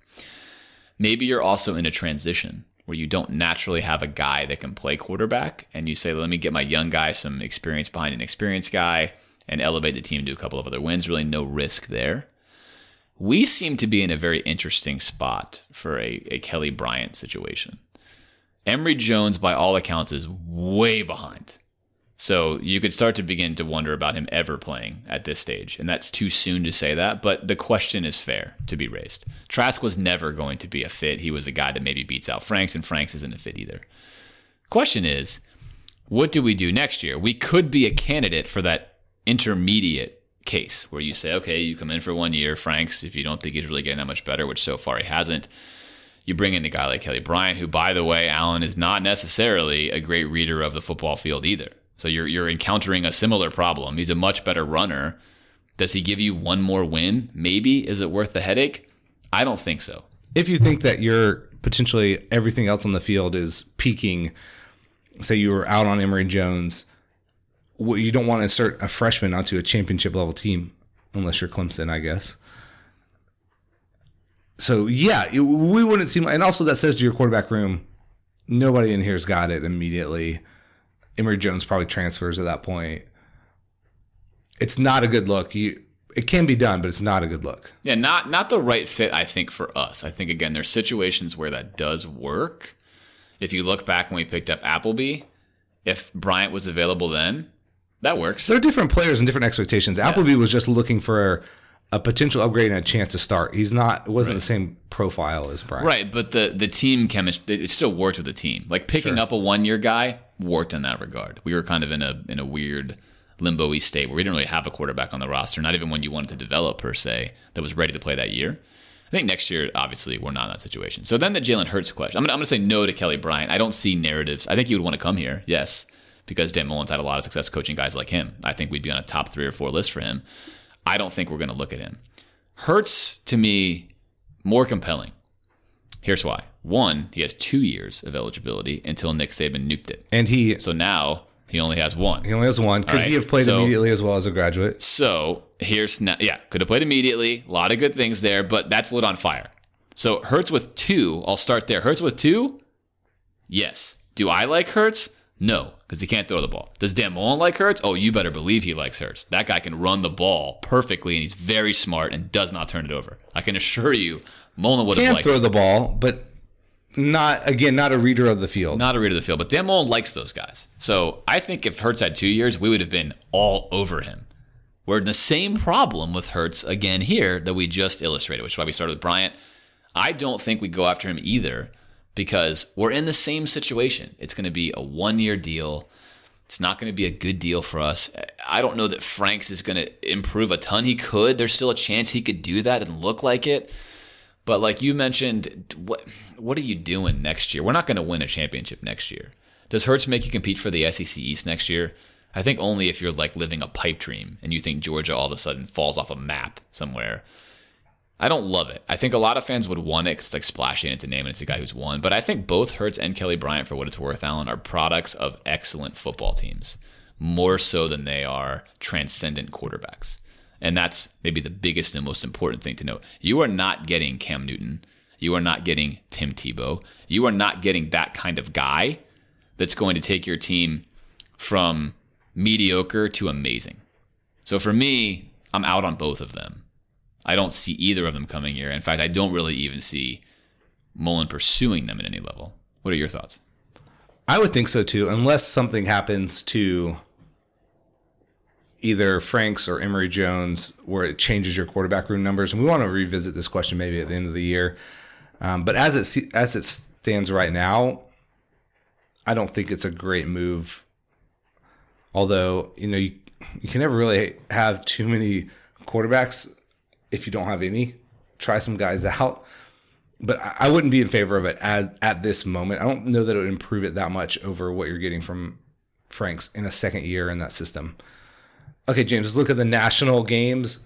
Maybe you're also in a transition where you don't naturally have a guy that can play quarterback, and you say, let me get my young guy some experience behind an experienced guy and elevate the team to a couple of other wins. Really, no risk there. We seem to be in a very interesting spot for a, a Kelly Bryant situation. Emory Jones, by all accounts, is way behind. So you could start to begin to wonder about him ever playing at this stage. And that's too soon to say that, but the question is fair to be raised. Trask was never going to be a fit. He was a guy that maybe beats out Franks, and Franks isn't a fit either. Question is, what do we do next year? We could be a candidate for that intermediate case where you say, okay, you come in for one year, Franks, if you don't think he's really getting that much better, which so far he hasn't, you bring in a guy like Kelly Bryant, who, by the way, Alan is not necessarily a great reader of the football field either. So you're you're encountering a similar problem. He's a much better runner. Does he give you one more win? Maybe. Is it worth the headache? I don't think so.
If you think that you're potentially everything else on the field is peaking, say you were out on Emory Jones, you don't want to insert a freshman onto a championship level team unless you're Clemson, I guess. So yeah, it- we wouldn't seem, and also that says to your quarterback room, nobody in here's got it immediately. Emory Jones probably transfers at that point. It's not a good look. You, it can be done, but it's not a good look.
Yeah, not not the right fit, I think, for us. I think again, there's situations where that does work. If you look back when we picked up Appleby, if Bryant was available then, that works.
There are different players and different expectations. Appleby was just looking for a potential upgrade and a chance to start. He's not it wasn't the same profile as Bryant.
Right, but the the team chemistry it still worked with the team. Like picking up a one year guy worked in that regard. We were kind of in a in a weird limbo-y state where we didn't really have a quarterback on the roster, not even one you wanted to develop per se, that was ready to play that year. I think next year, obviously, we're not in that situation. So then the Jalen Hurts question. I'm gonna, I'm gonna say no to Kelly Bryant. I don't see narratives. I think he would want to come here, yes, because Dan Mullen's had a lot of success coaching guys like him. I think we'd be on a top three or four list for him. I don't think we're going to look at him. Hurts to me more compelling. Here's why. One, he has two years of eligibility until Nick Saban nuked it.
And he
So now he only has one.
he only has one. Could
right,
he have played
so-
immediately as well as a graduate?
So here's now, yeah, could have played immediately. A lot of good things there, but that's lit on fire. So Hurts with two, I'll start there. Hurts with two, yes. Do I like Hurts? No, because he can't throw the ball. Does Dan Mullen like Hurts? Oh, you better believe he likes Hurts. That guy can run the ball perfectly, and he's very smart and does not turn it over. I can assure you, Mullen would have
Can
liked
throw the ball, but not again, not a reader of the field.
Not a reader of the field, but Dan Mullen likes those guys. So I think if Hurts had two years, we would have been all over him. We're in the same problem with Hurts again here that we just illustrated, which is why we started with Bryant. I don't think we go after him either because we're in the same situation. It's going to be a one year deal. It's not going to be a good deal for us. I don't know that Franks is going to improve a ton. He could. There's still a chance he could do that and look like it. But like you mentioned, what what are you doing next year? We're not going to win a championship next year. Does Hurts make you compete for the SEC East next year? I think only if you're like living a pipe dream and you think Georgia all of a sudden falls off a map somewhere. I don't love it. I think a lot of fans would want it because it's like splashing into name and it's a guy who's won. But I think both Hurts and Kelly Bryant, for what it's worth, Alan, are products of excellent football teams, more so than they are transcendent quarterbacks. And that's maybe the biggest and most important thing to note. You are not getting Cam Newton. You are not getting Tim Tebow. You are not getting that kind of guy that's going to take your team from mediocre to amazing. So for me, I'm out on both of them. I don't see either of them coming here. In fact, I don't really even see Mullen pursuing them at any level. What are your thoughts?
I would think so too, unless something happens to either Franks or Emory Jones where it changes your quarterback room numbers. And we want to revisit this question maybe at the end of the year. Um, but as it as it stands right now, I don't think it's a great move. Although you know you, you can never really have too many quarterbacks if you don't have any. Try some guys out but I wouldn't be in favor of it at, at this moment. I don't know that it would improve it that much over what you're getting from Franks in a second year in that system. Okay, James, look at the national games.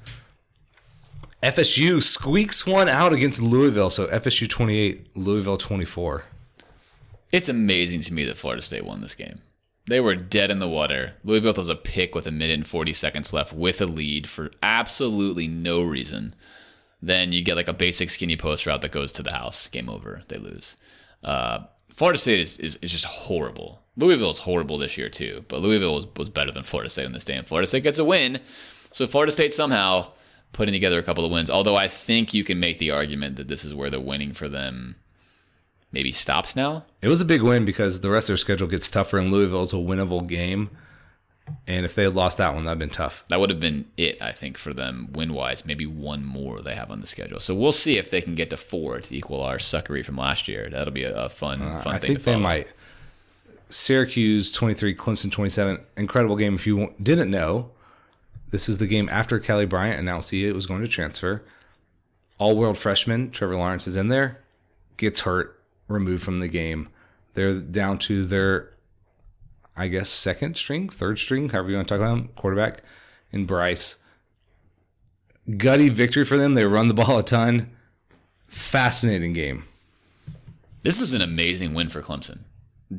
FSU squeaks one out against Louisville. So FSU 28, Louisville 24.
It's amazing to me that Florida State won this game. They were dead in the water. Louisville throws a pick with a minute and 40 seconds left with a lead for absolutely no reason. Then you get like a basic skinny post route that goes to the house. Game over. They lose. Uh, Florida State is, is, is just horrible. Louisville is horrible this year too, but Louisville was, was better than Florida State on this. And Florida State gets a win. So Florida State somehow putting together a couple of wins. Although I think you can make the argument that this is where the winning for them maybe stops now.
It was a big win because the rest of their schedule gets tougher, and Louisville is a winnable game. And if they had lost that one, that'd been tough.
That would have been it, I think, for them win wise. Maybe one more they have on the schedule. So we'll see if they can get to four to equal our suckery from last year. That'll be a, a fun, uh, fun
I
thing
think
to
they might. Syracuse 23, Clemson 27. Incredible game. If you didn't know, this is the game after Kelly Bryant announced he was going to transfer. All world freshman, Trevor Lawrence is in there, gets hurt, removed from the game. They're down to their, I guess, second string, third string, however you want to talk about them, quarterback and Brice. Gutty victory for them. They run the ball a ton. Fascinating game.
This is an amazing win for Clemson.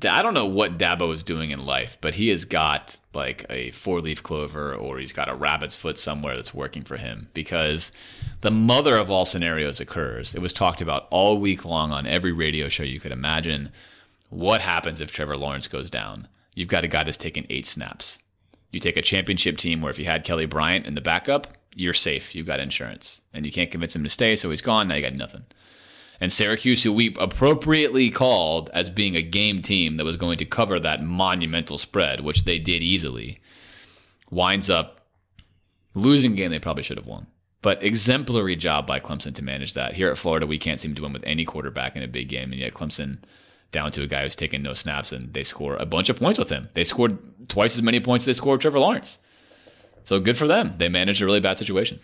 I don't know what Dabo is doing in life, but he has got like a four leaf clover or he's got a rabbit's foot somewhere that's working for him because the mother of all scenarios occurs. It was talked about all week long on every radio show you could imagine. What happens if Trevor Lawrence goes down? You've got a guy that's taken eight snaps. You take a championship team where if you had Kelly Bryant in the backup, you're safe. You've got insurance. And you can't convince him to stay, so he's gone. Now you got nothing. And Syracuse, who we appropriately called as being a game team that was going to cover that monumental spread, which they did easily, winds up losing game they probably should have won. But exemplary job by Clemson to manage that. Here at Florida, we can't seem to win with any quarterback in a big game, and yet Clemson down to a guy who's taking no snaps, and they score a bunch of points with him. They scored twice as many points as they scored Trevor Lawrence. So good for them. They managed a really bad situation.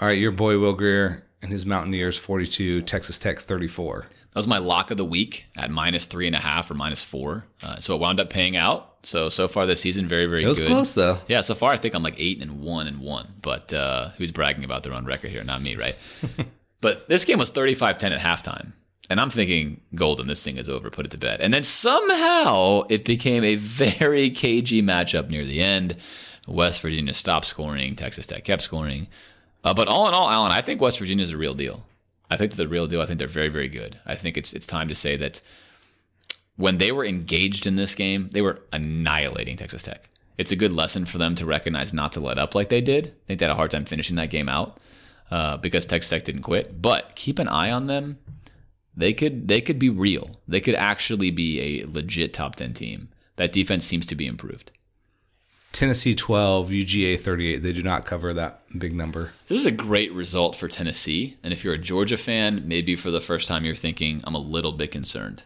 All right, your boy Will Grier and his Mountaineers 42, Texas Tech 34.
That was my lock of the week at minus three and a half or minus four. Uh, so it wound up paying out. So so far this season, very very
It was
good.
close though.
Yeah, so far I think I'm like eight and one and one. But uh, who's bragging about their own record here? Not me, right? but this game was 35-10 at halftime. And I'm thinking, Golden, this thing is over. Put it to bed. And then somehow it became a very cagey matchup near the end. West Virginia stopped scoring. Texas Tech kept scoring. Uh, but all in all, Alan, I think West Virginia is a real deal. I think they're the real deal. I think they're very, very good. I think it's it's time to say that when they were engaged in this game, they were annihilating Texas Tech. It's a good lesson for them to recognize not to let up like they did. I think they had a hard time finishing that game out uh, because Texas Tech didn't quit. But keep an eye on them. They could they could be real. They could actually be a legit top ten team. That defense seems to be improved.
Tennessee 12, UGA 38. They do not cover that big number.
This is a great result for Tennessee. And if you're a Georgia fan, maybe for the first time you're thinking, I'm a little bit concerned.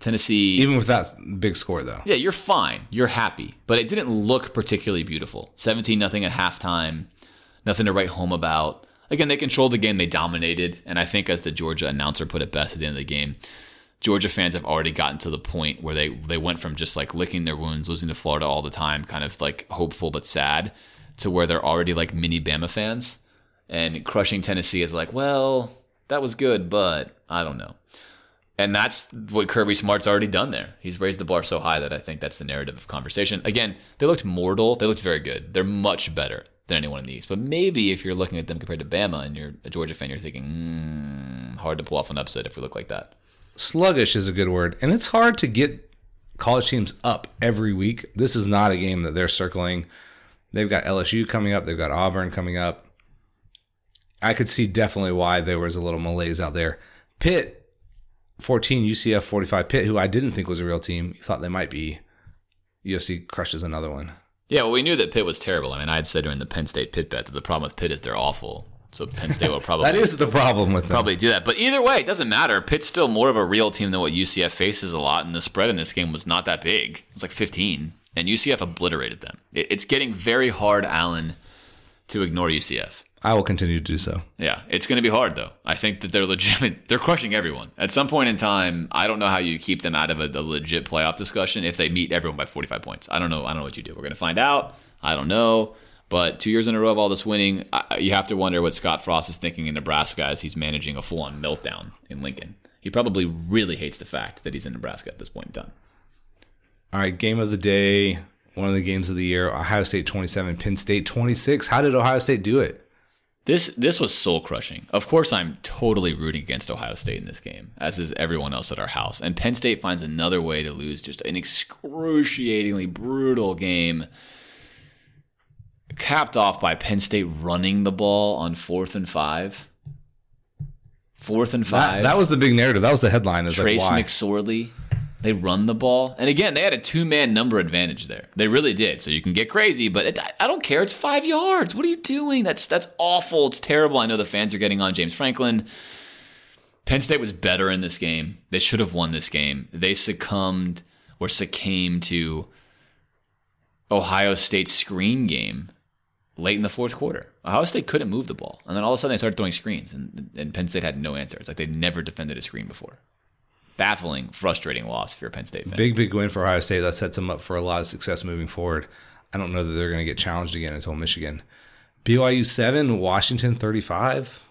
Tennessee.
Even with that big score, though.
Yeah, you're fine. You're happy. But it didn't look particularly beautiful. 17 nothing at halftime. Nothing to write home about. Again, they controlled the game. They dominated. And I think, as the Georgia announcer put it best at the end of the game, Georgia fans have already gotten to the point where they, they went from just like licking their wounds, losing to Florida all the time, kind of like hopeful but sad, to where they're already like mini Bama fans. And crushing Tennessee is like, well, that was good, but I don't know. And that's what Kirby Smart's already done there. He's raised the bar so high that I think that's the narrative of conversation. Again, they looked mortal. They looked very good. They're much better than anyone in the East. But maybe if you're looking at them compared to Bama and you're a Georgia fan, you're thinking, mm, hard to pull off an upset if we look like that.
Sluggish is a good word. And it's hard to get college teams up every week. This is not a game that they're circling. They've got LSU coming up, they've got Auburn coming up. I could see definitely why there was a little malaise out there. Pitt 14, UCF 45. Pitt, who I didn't think was a real team, thought they might be. UFC crushes another one.
Yeah, well, we knew that Pitt was terrible. I mean, I had said during the Penn State Pitt bet that the problem with Pitt is they're awful. So Penn State will probably
that is the problem with them.
probably do that. But either way, it doesn't matter. Pitt's still more of a real team than what UCF faces a lot, and the spread in this game was not that big. It was like 15, and UCF obliterated them. It's getting very hard, Alan, to ignore UCF.
I will continue to do so.
Yeah, it's going to be hard though. I think that they're legitimate. They're crushing everyone. At some point in time, I don't know how you keep them out of a, a legit playoff discussion if they meet everyone by 45 points. I don't know. I don't know what you do. We're going to find out. I don't know. But two years in a row of all this winning, I, you have to wonder what Scott Frost is thinking in Nebraska as he's managing a full-on meltdown in Lincoln. He probably really hates the fact that he's in Nebraska at this point in time.
All right, game of the day, one of the games of the year. Ohio State 27, Penn State 26. How did Ohio State do it?
This this was soul crushing. Of course, I'm totally rooting against Ohio State in this game, as is everyone else at our house. And Penn State finds another way to lose just an excruciatingly brutal game, capped off by Penn State running the ball on fourth and five. Fourth and
That,
five.
that was the big narrative. That was the headline. Is
Trace
like?
McSorley. They run the ball, and again, they had a two-man number advantage there. They really did. So you can get crazy, but it, I don't care. It's five yards. What are you doing? That's that's awful. It's terrible. I know the fans are getting on James Franklin. Penn State was better in this game. They should have won this game. They succumbed or succumbed to Ohio State's screen game late in the fourth quarter. Ohio State couldn't move the ball, and then all of a sudden they started throwing screens, and, and Penn State had no answer. It's like they'd never defended a screen before baffling, frustrating loss if you're a Penn State fan.
Big, big win for Ohio State. That sets them up for a lot of success moving forward. I don't know that they're going to get challenged again until Michigan. BYU 7, Washington 35.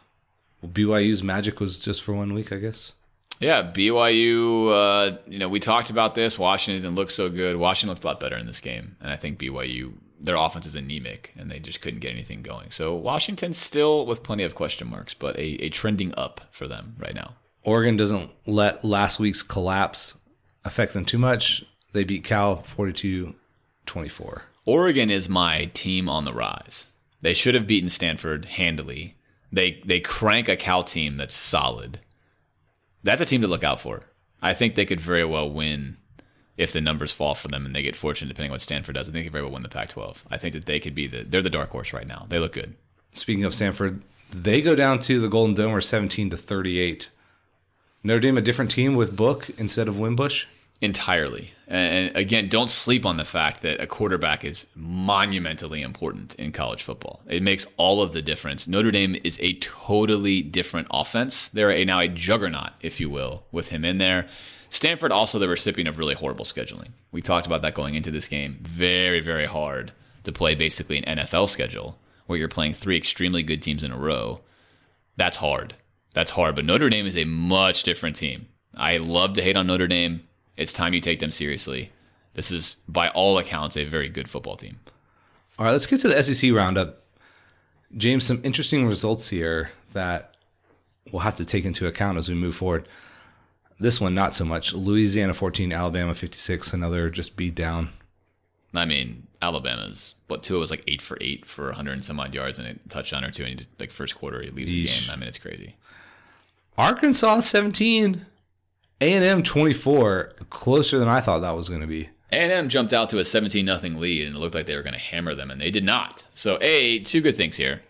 Well, BYU's magic was just for one week, I guess.
Yeah, BYU. Uh, you know, we talked about this. Washington didn't look so good. Washington looked a lot better in this game, and I think BYU their offense is anemic, and they just couldn't get anything going. So Washington still with plenty of question marks, but a, a trending up for them right now.
Oregon doesn't let last week's collapse affect them too much. They beat Cal 42 24.
Oregon is my team on the rise. They should have beaten Stanford handily. They they crank a Cal team that's solid. That's a team to look out for. I think they could very well win if the numbers fall for them and they get fortunate depending on what Stanford does. I think they could very well win the Pac-12. I think that they could be the they're the dark horse right now. They look good.
Speaking of Stanford, they go down to the Golden Dome or 17 to 38. Notre Dame a different team with Book instead of Wimbush.
entirely. And again, don't sleep on the fact that a quarterback is monumentally important in college football. It makes all of the difference. Notre Dame is a totally different offense. They're a, now a juggernaut, if you will, with him in there. Stanford also the recipient of really horrible scheduling. We talked about that going into this game. Very, very hard to play basically an NFL schedule where you're playing three extremely good teams in a row. That's hard. That's hard. But Notre Dame is a much different team. I love to hate on Notre Dame. It's time you take them seriously. This is, by all accounts, a very good football team.
All right, let's get to the SEC roundup. James, some interesting results here that we'll have to take into account as we move forward. This one, not so much. Louisiana 14, Alabama 56, another just beat down.
I mean, Alabama's what Tua was like eight for eight for 100 and some odd yards and a touchdown or two, and he did, like first quarter he leaves Yeesh. the game. I mean, it's crazy.
Arkansas 17, A&M 24, closer than I thought that was going to be.
A&M jumped out to a 17 nothing lead, and it looked like they were going to hammer them, and they did not. So, a two good things here.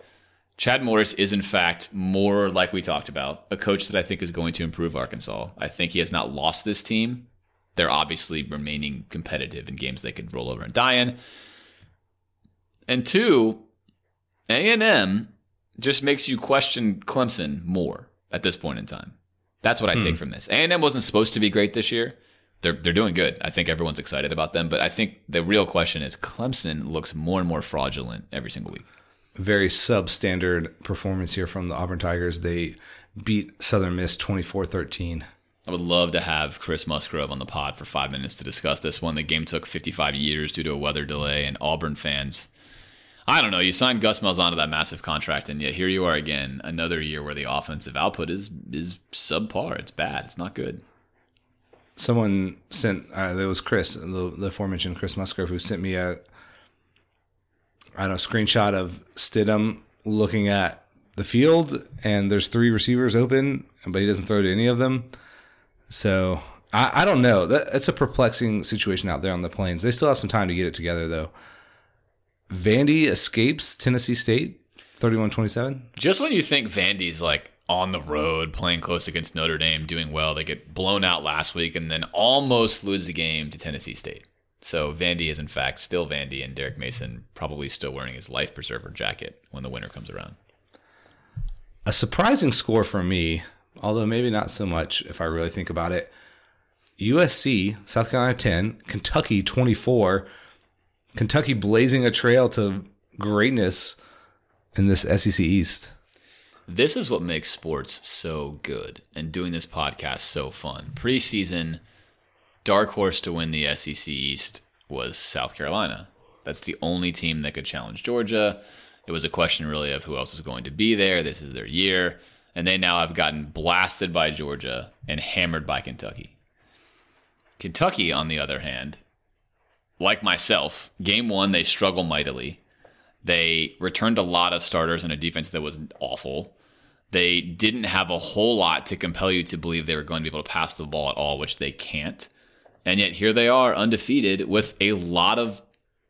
Chad Morris is, in fact, more like we talked about, a coach that I think is going to improve Arkansas. I think he has not lost this team. They're obviously remaining competitive in games they could roll over and die in. And two, A&M just makes you question Clemson more at this point in time. That's what I take hmm. from this. A&M wasn't supposed to be great this year. They're they're doing good. I think everyone's excited about them, but I think the real question is Clemson looks more and more fraudulent every single week.
Very substandard performance here from the Auburn Tigers. They beat Southern Miss 24-13.
I would love to have Chris Musgrove on the pod for five minutes to discuss this one. The game took 55 years due to a weather delay, and Auburn fans I don't know. You signed Gus Malzahn to that massive contract, and yet here you are again, another year where the offensive output is is subpar. It's bad. It's not good.
Someone sent. Uh, there was Chris, the, the aforementioned Chris Musgrove, who sent me a I don't know screenshot of Stidham looking at the field, and there's three receivers open, but he doesn't throw to any of them. So I, I don't know. That, that's a perplexing situation out there on the plains. They still have some time to get it together, though. Vandy escapes Tennessee State 31 27.
Just when you think Vandy's like on the road, playing close against Notre Dame, doing well, they get blown out last week and then almost lose the game to Tennessee State. So Vandy is in fact still Vandy, and Derek Mason probably still wearing his life preserver jacket when the winter comes around.
A surprising score for me, although maybe not so much if I really think about it. USC, South Carolina 10, Kentucky 24. Kentucky blazing a trail to greatness in this SEC East.
This is what makes sports so good and doing this podcast so fun. Preseason, dark horse to win the SEC East was South Carolina. That's the only team that could challenge Georgia. It was a question really of who else is going to be there. This is their year. And they now have gotten blasted by Georgia and hammered by Kentucky. Kentucky, on the other hand, like myself, game one, they struggle mightily. They returned a lot of starters in a defense that was awful. They didn't have a whole lot to compel you to believe they were going to be able to pass the ball at all, which they can't. And yet here they are undefeated with a lot of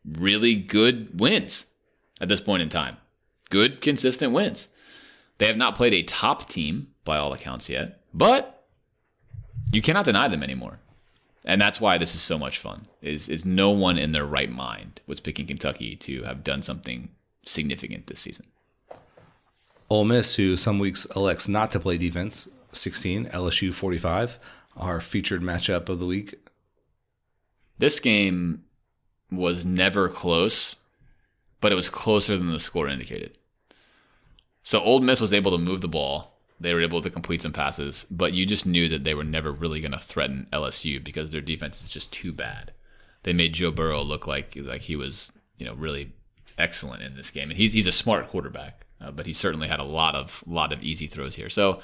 really good wins at this point in time. Good, consistent wins. They have not played a top team by all accounts yet, but you cannot deny them anymore and that's why this is so much fun. Is is no one in their right mind was picking Kentucky to have done something significant this season.
Ole Miss, who some weeks elects not to play defense, 16, LSU 45, our featured matchup of the week.
This game was never close, but it was closer than the score indicated. So Old Miss was able to move the ball they were able to complete some passes, but you just knew that they were never really going to threaten LSU because their defense is just too bad. They made Joe Burrow look like like he was, you know, really excellent in this game, and he's he's a smart quarterback, uh, but he certainly had a lot of lot of easy throws here. So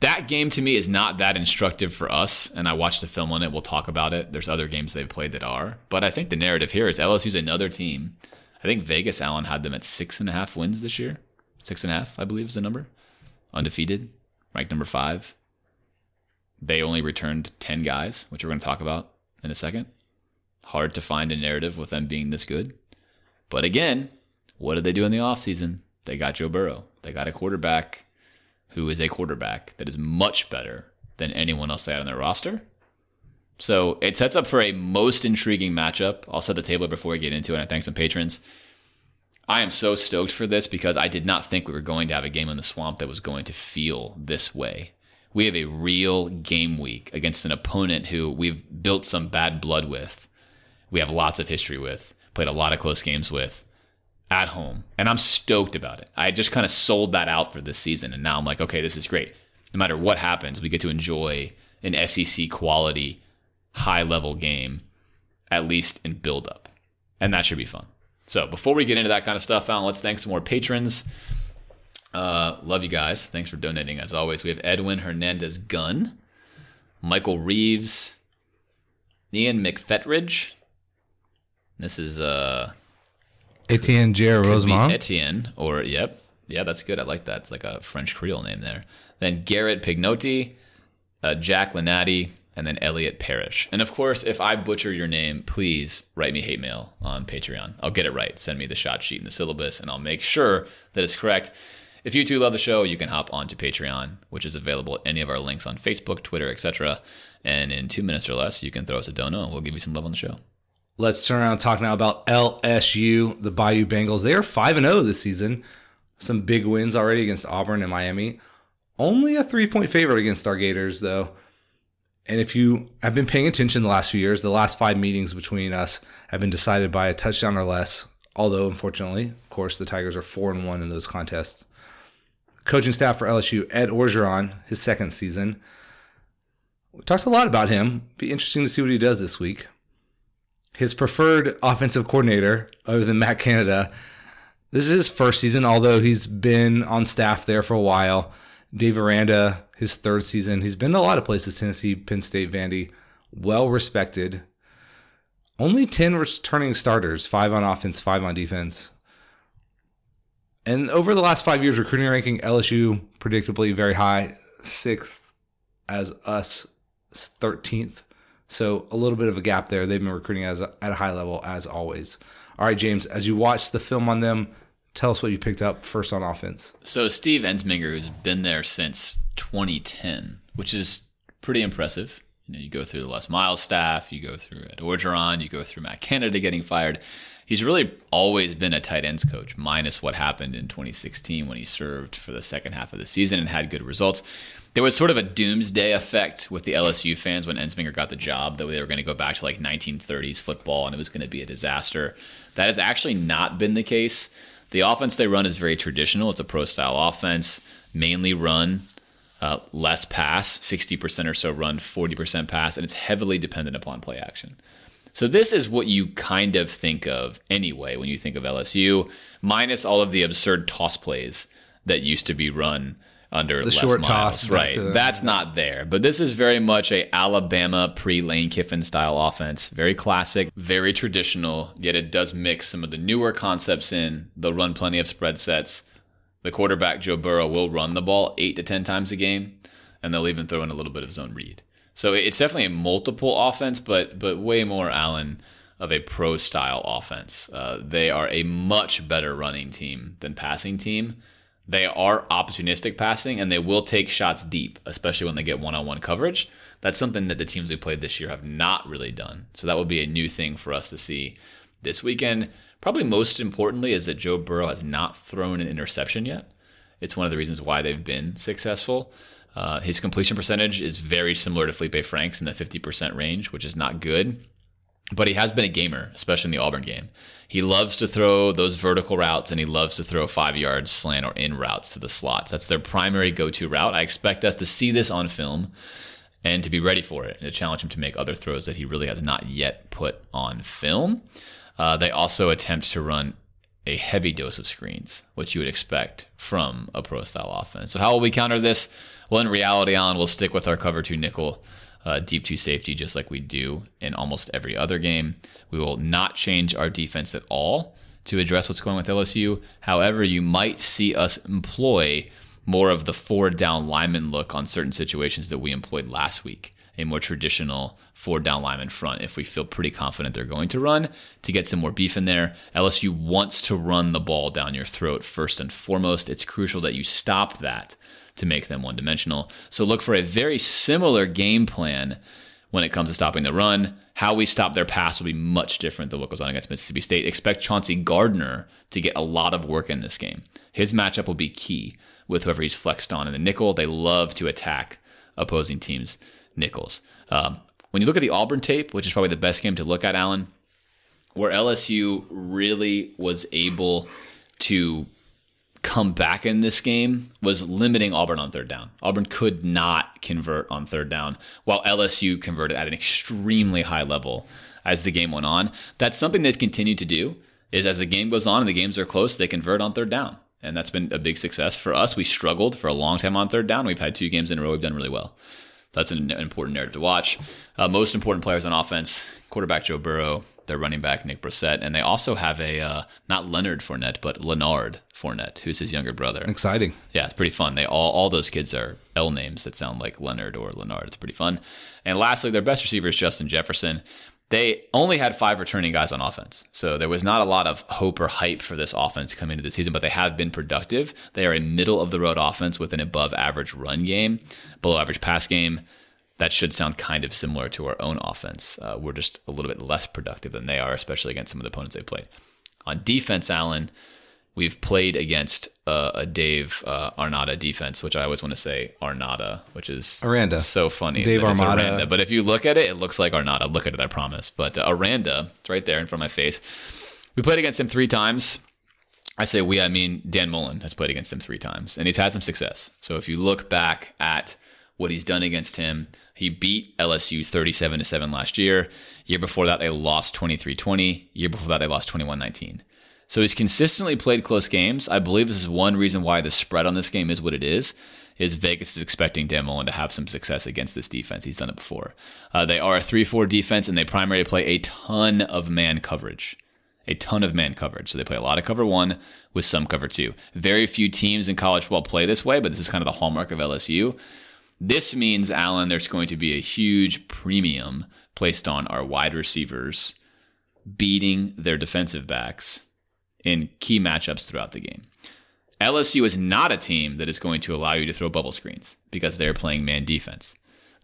that game to me is not that instructive for us, and I watched the film on it. We'll talk about it. There's other games they've played that are, but I think the narrative here is LSU's another team. I think Vegas Alan had them at six and a half wins this year. Six and a half, I believe, is the number undefeated, ranked number five. They only returned 10 guys, which we're going to talk about in a second. Hard to find a narrative with them being this good. But again, what did they do in the offseason? They got Joe Burrow. They got a quarterback who is a quarterback that is much better than anyone else they had on their roster. So it sets up for a most intriguing matchup. I'll set the table before we get into it. And I thank some patrons. I am so stoked for this because I did not think we were going to have a game in the swamp that was going to feel this way. We have a real game week against an opponent who we've built some bad blood with. We have lots of history with, played a lot of close games with at home. And I'm stoked about it. I just kind of sold that out for this season. And now I'm like, okay, this is great. No matter what happens, we get to enjoy an SEC quality, high level game, at least in build up. And that should be fun. So before we get into that kind of stuff, Alan, let's thank some more patrons. Uh, love you guys. Thanks for donating as always. We have Edwin Hernandez Gunn, Michael Reeves, Ian McFetridge. This is uh
Etienne Jer Rosemont.
Etienne, or yep, yeah, that's good. I like that. It's like a French Creole name there. Then Garrett Pignotti, uh, Jack Lenati, and then Elliot Parrish. And of course, if I butcher your name, please write me hate mail on Patreon. I'll get it right. Send me the shot sheet and the syllabus, and I'll make sure that it's correct. If you too love the show, you can hop onto Patreon, which is available at any of our links on Facebook, Twitter, etc. And in two minutes or less, you can throw us a dono, and we'll give you some love on the show.
Let's turn around and talk now about LSU, the Bayou Bengals. They are 5 0 this season. Some big wins already against Auburn and Miami. Only a three point favorite against our Gators, though. And if you have been paying attention the last few years, the last five meetings between us have been decided by a touchdown or less. Although, unfortunately, of course, the Tigers are 4 and 1 in those contests. Coaching staff for LSU, Ed Orgeron, his second season. We talked a lot about him. Be interesting to see what he does this week. His preferred offensive coordinator, other than Matt Canada, this is his first season, although he's been on staff there for a while. Dave Aranda, his third season. He's been a lot of places Tennessee, Penn State, Vandy. Well respected. Only 10 returning starters, five on offense, five on defense. And over the last five years, recruiting ranking LSU predictably very high, sixth as us, 13th. So a little bit of a gap there. They've been recruiting as a, at a high level as always. All right, James, as you watch the film on them, tell us what you picked up first on offense.
So Steve Ensminger, who's been there since 2010, which is pretty impressive. You know, you go through the Les Miles staff, you go through Ed Orgeron, you go through Matt Canada getting fired. He's really always been a tight ends coach, minus what happened in 2016 when he served for the second half of the season and had good results. There was sort of a doomsday effect with the LSU fans when Ensminger got the job that they were going to go back to like 1930s football and it was going to be a disaster. That has actually not been the case. The offense they run is very traditional. It's a pro style offense, mainly run, uh, less pass, 60% or so run, 40% pass, and it's heavily dependent upon play action. So this is what you kind of think of anyway when you think of LSU, minus all of the absurd toss plays that used to be run under
the
Les
short
Miles.
toss,
right?
the,
That's not there. But this is very much a Alabama pre Lane Kiffin style offense. Very classic, very traditional. Yet it does mix some of the newer concepts in. They'll run plenty of spread sets. The quarterback Joe Burrow will run the ball eight to ten times a game, and they'll even throw in a little bit of zone read. So it's definitely a multiple offense, but but way more Alan of a pro style offense. Uh, they are a much better running team than passing team. They are opportunistic passing, and they will take shots deep, especially when they get one on one coverage. That's something that the teams we played this year have not really done. So that will be a new thing for us to see this weekend. Probably most importantly is that Joe Burrow has not thrown an interception yet. It's one of the reasons why they've been successful. Uh, his completion percentage is very similar to Felipe Franks in the 50% range, which is not good. But he has been a gamer, especially in the Auburn game. He loves to throw those vertical routes and he loves to throw five yard slant or in routes to the slots. That's their primary go to route. I expect us to see this on film and to be ready for it and to challenge him to make other throws that he really has not yet put on film. Uh, they also attempt to run a heavy dose of screens, which you would expect from a pro style offense. So, how will we counter this? Well, in reality, Alan, we'll stick with our cover two nickel, uh, deep two safety, just like we do in almost every other game. We will not change our defense at all to address what's going with LSU. However, you might see us employ more of the four down lineman look on certain situations that we employed last week. A more traditional four down lineman front if we feel pretty confident they're going to run to get some more beef in there. LSU wants to run the ball down your throat first and foremost. It's crucial that you stop that to make them one dimensional. So look for a very similar game plan when it comes to stopping the run. How we stop their pass will be much different than what goes on against Mississippi State. Expect Chauncey Gardner to get a lot of work in this game. His matchup will be key with whoever he's flexed on in the nickel. They love to attack opposing teams' nickels. Um, when you look at the Auburn tape, which is probably the best game to look at, Alan, where LSU really was able to come back in this game was limiting Auburn on third down. Auburn could not convert on third down, while LSU converted at an extremely high level as the game went on. That's something they've continued to do. Is as the game goes on and the games are close, they convert on third down, and that's been a big success for us. We struggled for a long time on third down. We've had two games in a row. We've done really well. That's an important narrative to watch. Uh, most important players on offense: quarterback Joe Burrow, their running back Nick Brossette, and they also have a uh, not Leonard Fournette, but Lanard Fournette, who's his younger brother.
Exciting.
Yeah, it's pretty fun. They all all those kids are L names that sound like Leonard or Lanard. It's pretty fun. And lastly, their best receiver is Justin Jefferson. They only had five returning guys on offense. So there was not a lot of hope or hype for this offense coming into the season, but they have been productive. They are a middle of the road offense with an above average run game, below average pass game that should sound kind of similar to our own offense. Uh, we're just a little bit less productive than they are, especially against some of the opponents they played. On defense, Alan, we've played against uh, a Dave uh, Arnada defense, which I always want to say Arnada, which is
Aranda.
so funny.
Dave Armada.
Aranda. But if you look at it, it looks like Arnada. Look at it, I promise. But uh, Aranda, it's right there in front of my face. We played against him three times. I say we, I mean Dan Mullen has played against him three times, and he's had some success. So if you look back at what he's done against him, he beat LSU 37 to 7 last year. Year before that, they lost 23 20. Year before that, they lost 21 19. So he's consistently played close games. I believe this is one reason why the spread on this game is what it is. Is Vegas is expecting Dan Mullen to have some success against this defense? He's done it before. Uh, they are a three-four defense, and they primarily play a ton of man coverage, a ton of man coverage. So they play a lot of cover one with some cover two. Very few teams in college football play this way, but this is kind of the hallmark of LSU. This means, Alan, there's going to be a huge premium placed on our wide receivers beating their defensive backs in key matchups throughout the game. LSU is not a team that is going to allow you to throw bubble screens because they're playing man defense.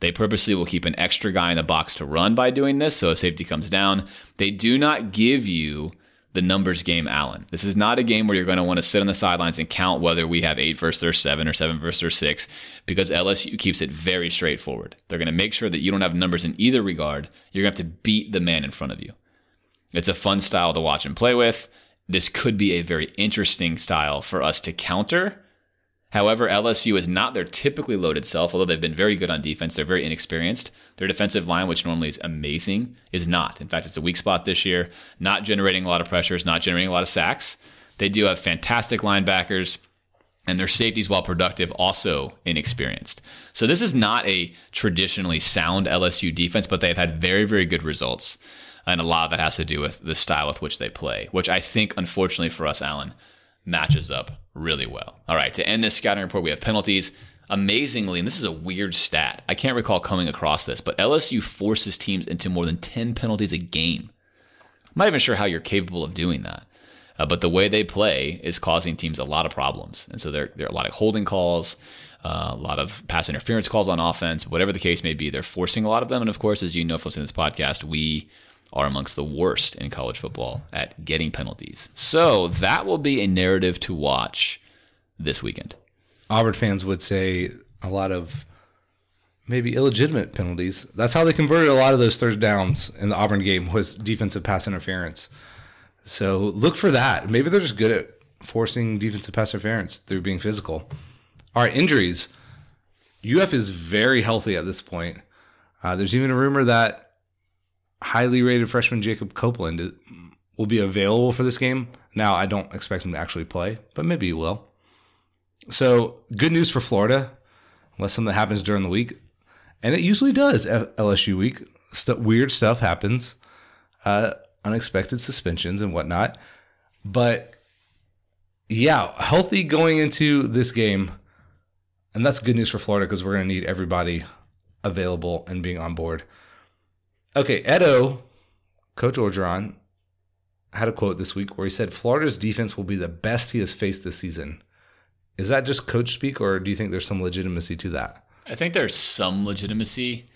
They purposely will keep an extra guy in the box to run by doing this, so if safety comes down, they do not give you the numbers game, Alan. This is not a game where you're going to want to sit on the sidelines and count whether we have eight versus their seven or seven versus their six, because LSU keeps it very straightforward. They're going to make sure that you don't have numbers in either regard. You're going to have to beat the man in front of you. It's a fun style to watch and play with. This could be a very interesting style for us to counter. However, LSU is not their typically loaded self, although they've been very good on defense. They're very inexperienced. Their defensive line, which normally is amazing, is not. In fact, it's a weak spot this year, not generating a lot of pressures, not generating a lot of sacks. They do have fantastic linebackers, and their safeties, while productive, also inexperienced. So this is not a traditionally sound LSU defense, but they've had very, very good results. And a lot of that has to do with the style with which they play, which I think, unfortunately for us, Alan, matches up really well. All right, to end this scouting report, we have penalties. Amazingly, and this is a weird stat, I can't recall coming across this, but LSU forces teams into more than 10 penalties a game. I'm not even sure how you're capable of doing that. Uh, but the way they play is causing teams a lot of problems. And so there, there are a lot of holding calls, uh, a lot of pass interference calls on offense, whatever the case may be. They're forcing a lot of them. And of course, as you know from this podcast, we are amongst the worst in college football at getting penalties. So that will be a narrative to watch this weekend.
Auburn fans would say a lot of maybe illegitimate penalties. That's how they converted a lot of those third downs in the Auburn game was defensive pass interference. So look for that. Maybe they're just good at forcing defensive pass interference through being physical. All right, injuries. UF is very healthy at this point. Uh, there's even a rumor that highly rated freshman Jacob Copeland will be available for this game. Now, I don't expect him to actually play, but maybe he will. So, good news for Florida, unless something happens during the week. And it usually does, LSU week. St- weird stuff happens, uh, unexpected suspensions and whatnot. But yeah, healthy going into this game. And that's good news for Florida because we're going to need everybody available and being on board. Okay, Edo, Coach Orgeron, had a quote this week where he said Florida's defense will be the best he has faced this season. Is that just coach speak, or do you think there's some legitimacy to that?
I think there's some legitimacy.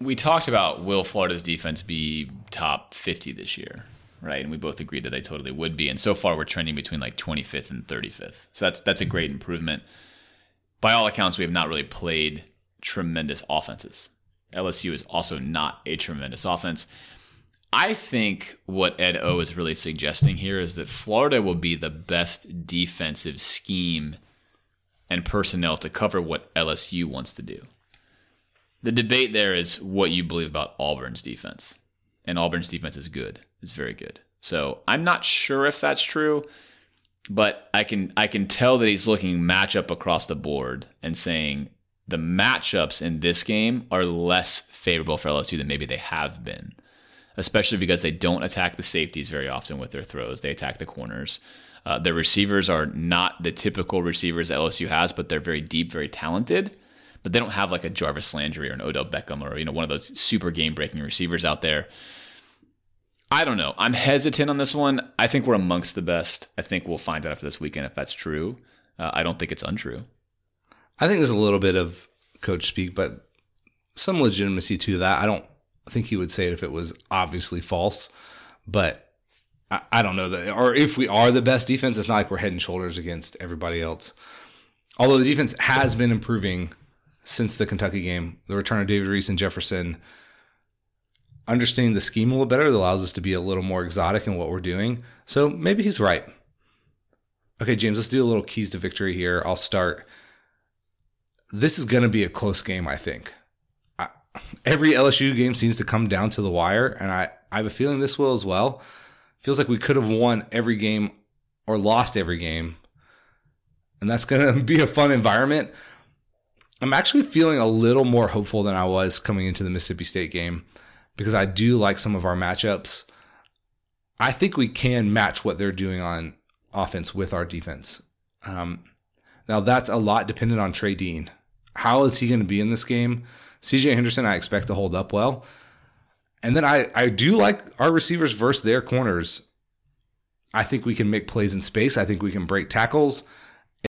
we talked about will Florida's defense be top 50 this year, right? And we both agreed that they totally would be. And so far, we're trending between like 25th and 35th. So that's that's a great improvement. By all accounts, we have not really played tremendous offenses. LSU is also not a tremendous offense. I think what Ed O is really suggesting here is that Florida will be the best defensive scheme and personnel to cover what LSU wants to do. The debate there is what you believe about Auburn's defense. And Auburn's defense is good. It's very good. So I'm not sure if that's true, but I can I can tell that he's looking matchup across the board and saying the matchups in this game are less favorable for LSU than maybe they have been, especially because they don't attack the safeties very often with their throws. They attack the corners. Uh, the receivers are not the typical receivers LSU has, but they're very deep, very talented. But they don't have like a Jarvis Landry or an Odell Beckham or you know one of those super game breaking receivers out there. I don't know. I'm hesitant on this one. I think we're amongst the best. I think we'll find out after this weekend if that's true. Uh, I don't think it's untrue.
I think there's a little bit of coach speak, but some legitimacy to that. I don't think he would say it if it was obviously false, but I, I don't know that. Or if we are the best defense, it's not like we're head and shoulders against everybody else. Although the defense has been improving since the Kentucky game, the return of David Reese and Jefferson, understanding the scheme a little better allows us to be a little more exotic in what we're doing. So maybe he's right. Okay, James, let's do a little keys to victory here. I'll start this is going to be a close game, I think. I, every LSU game seems to come down to the wire, and I, I have a feeling this will as well. Feels like we could have won every game or lost every game, and that's going to be a fun environment. I'm actually feeling a little more hopeful than I was coming into the Mississippi State game because I do like some of our matchups. I think we can match what they're doing on offense with our defense. Um, now that's a lot dependent on Trey Dean. How is he going to be in this game? CJ Henderson, I expect to hold up well. And then I, I do like our receivers versus their corners. I think we can make plays in space. I think we can break tackles.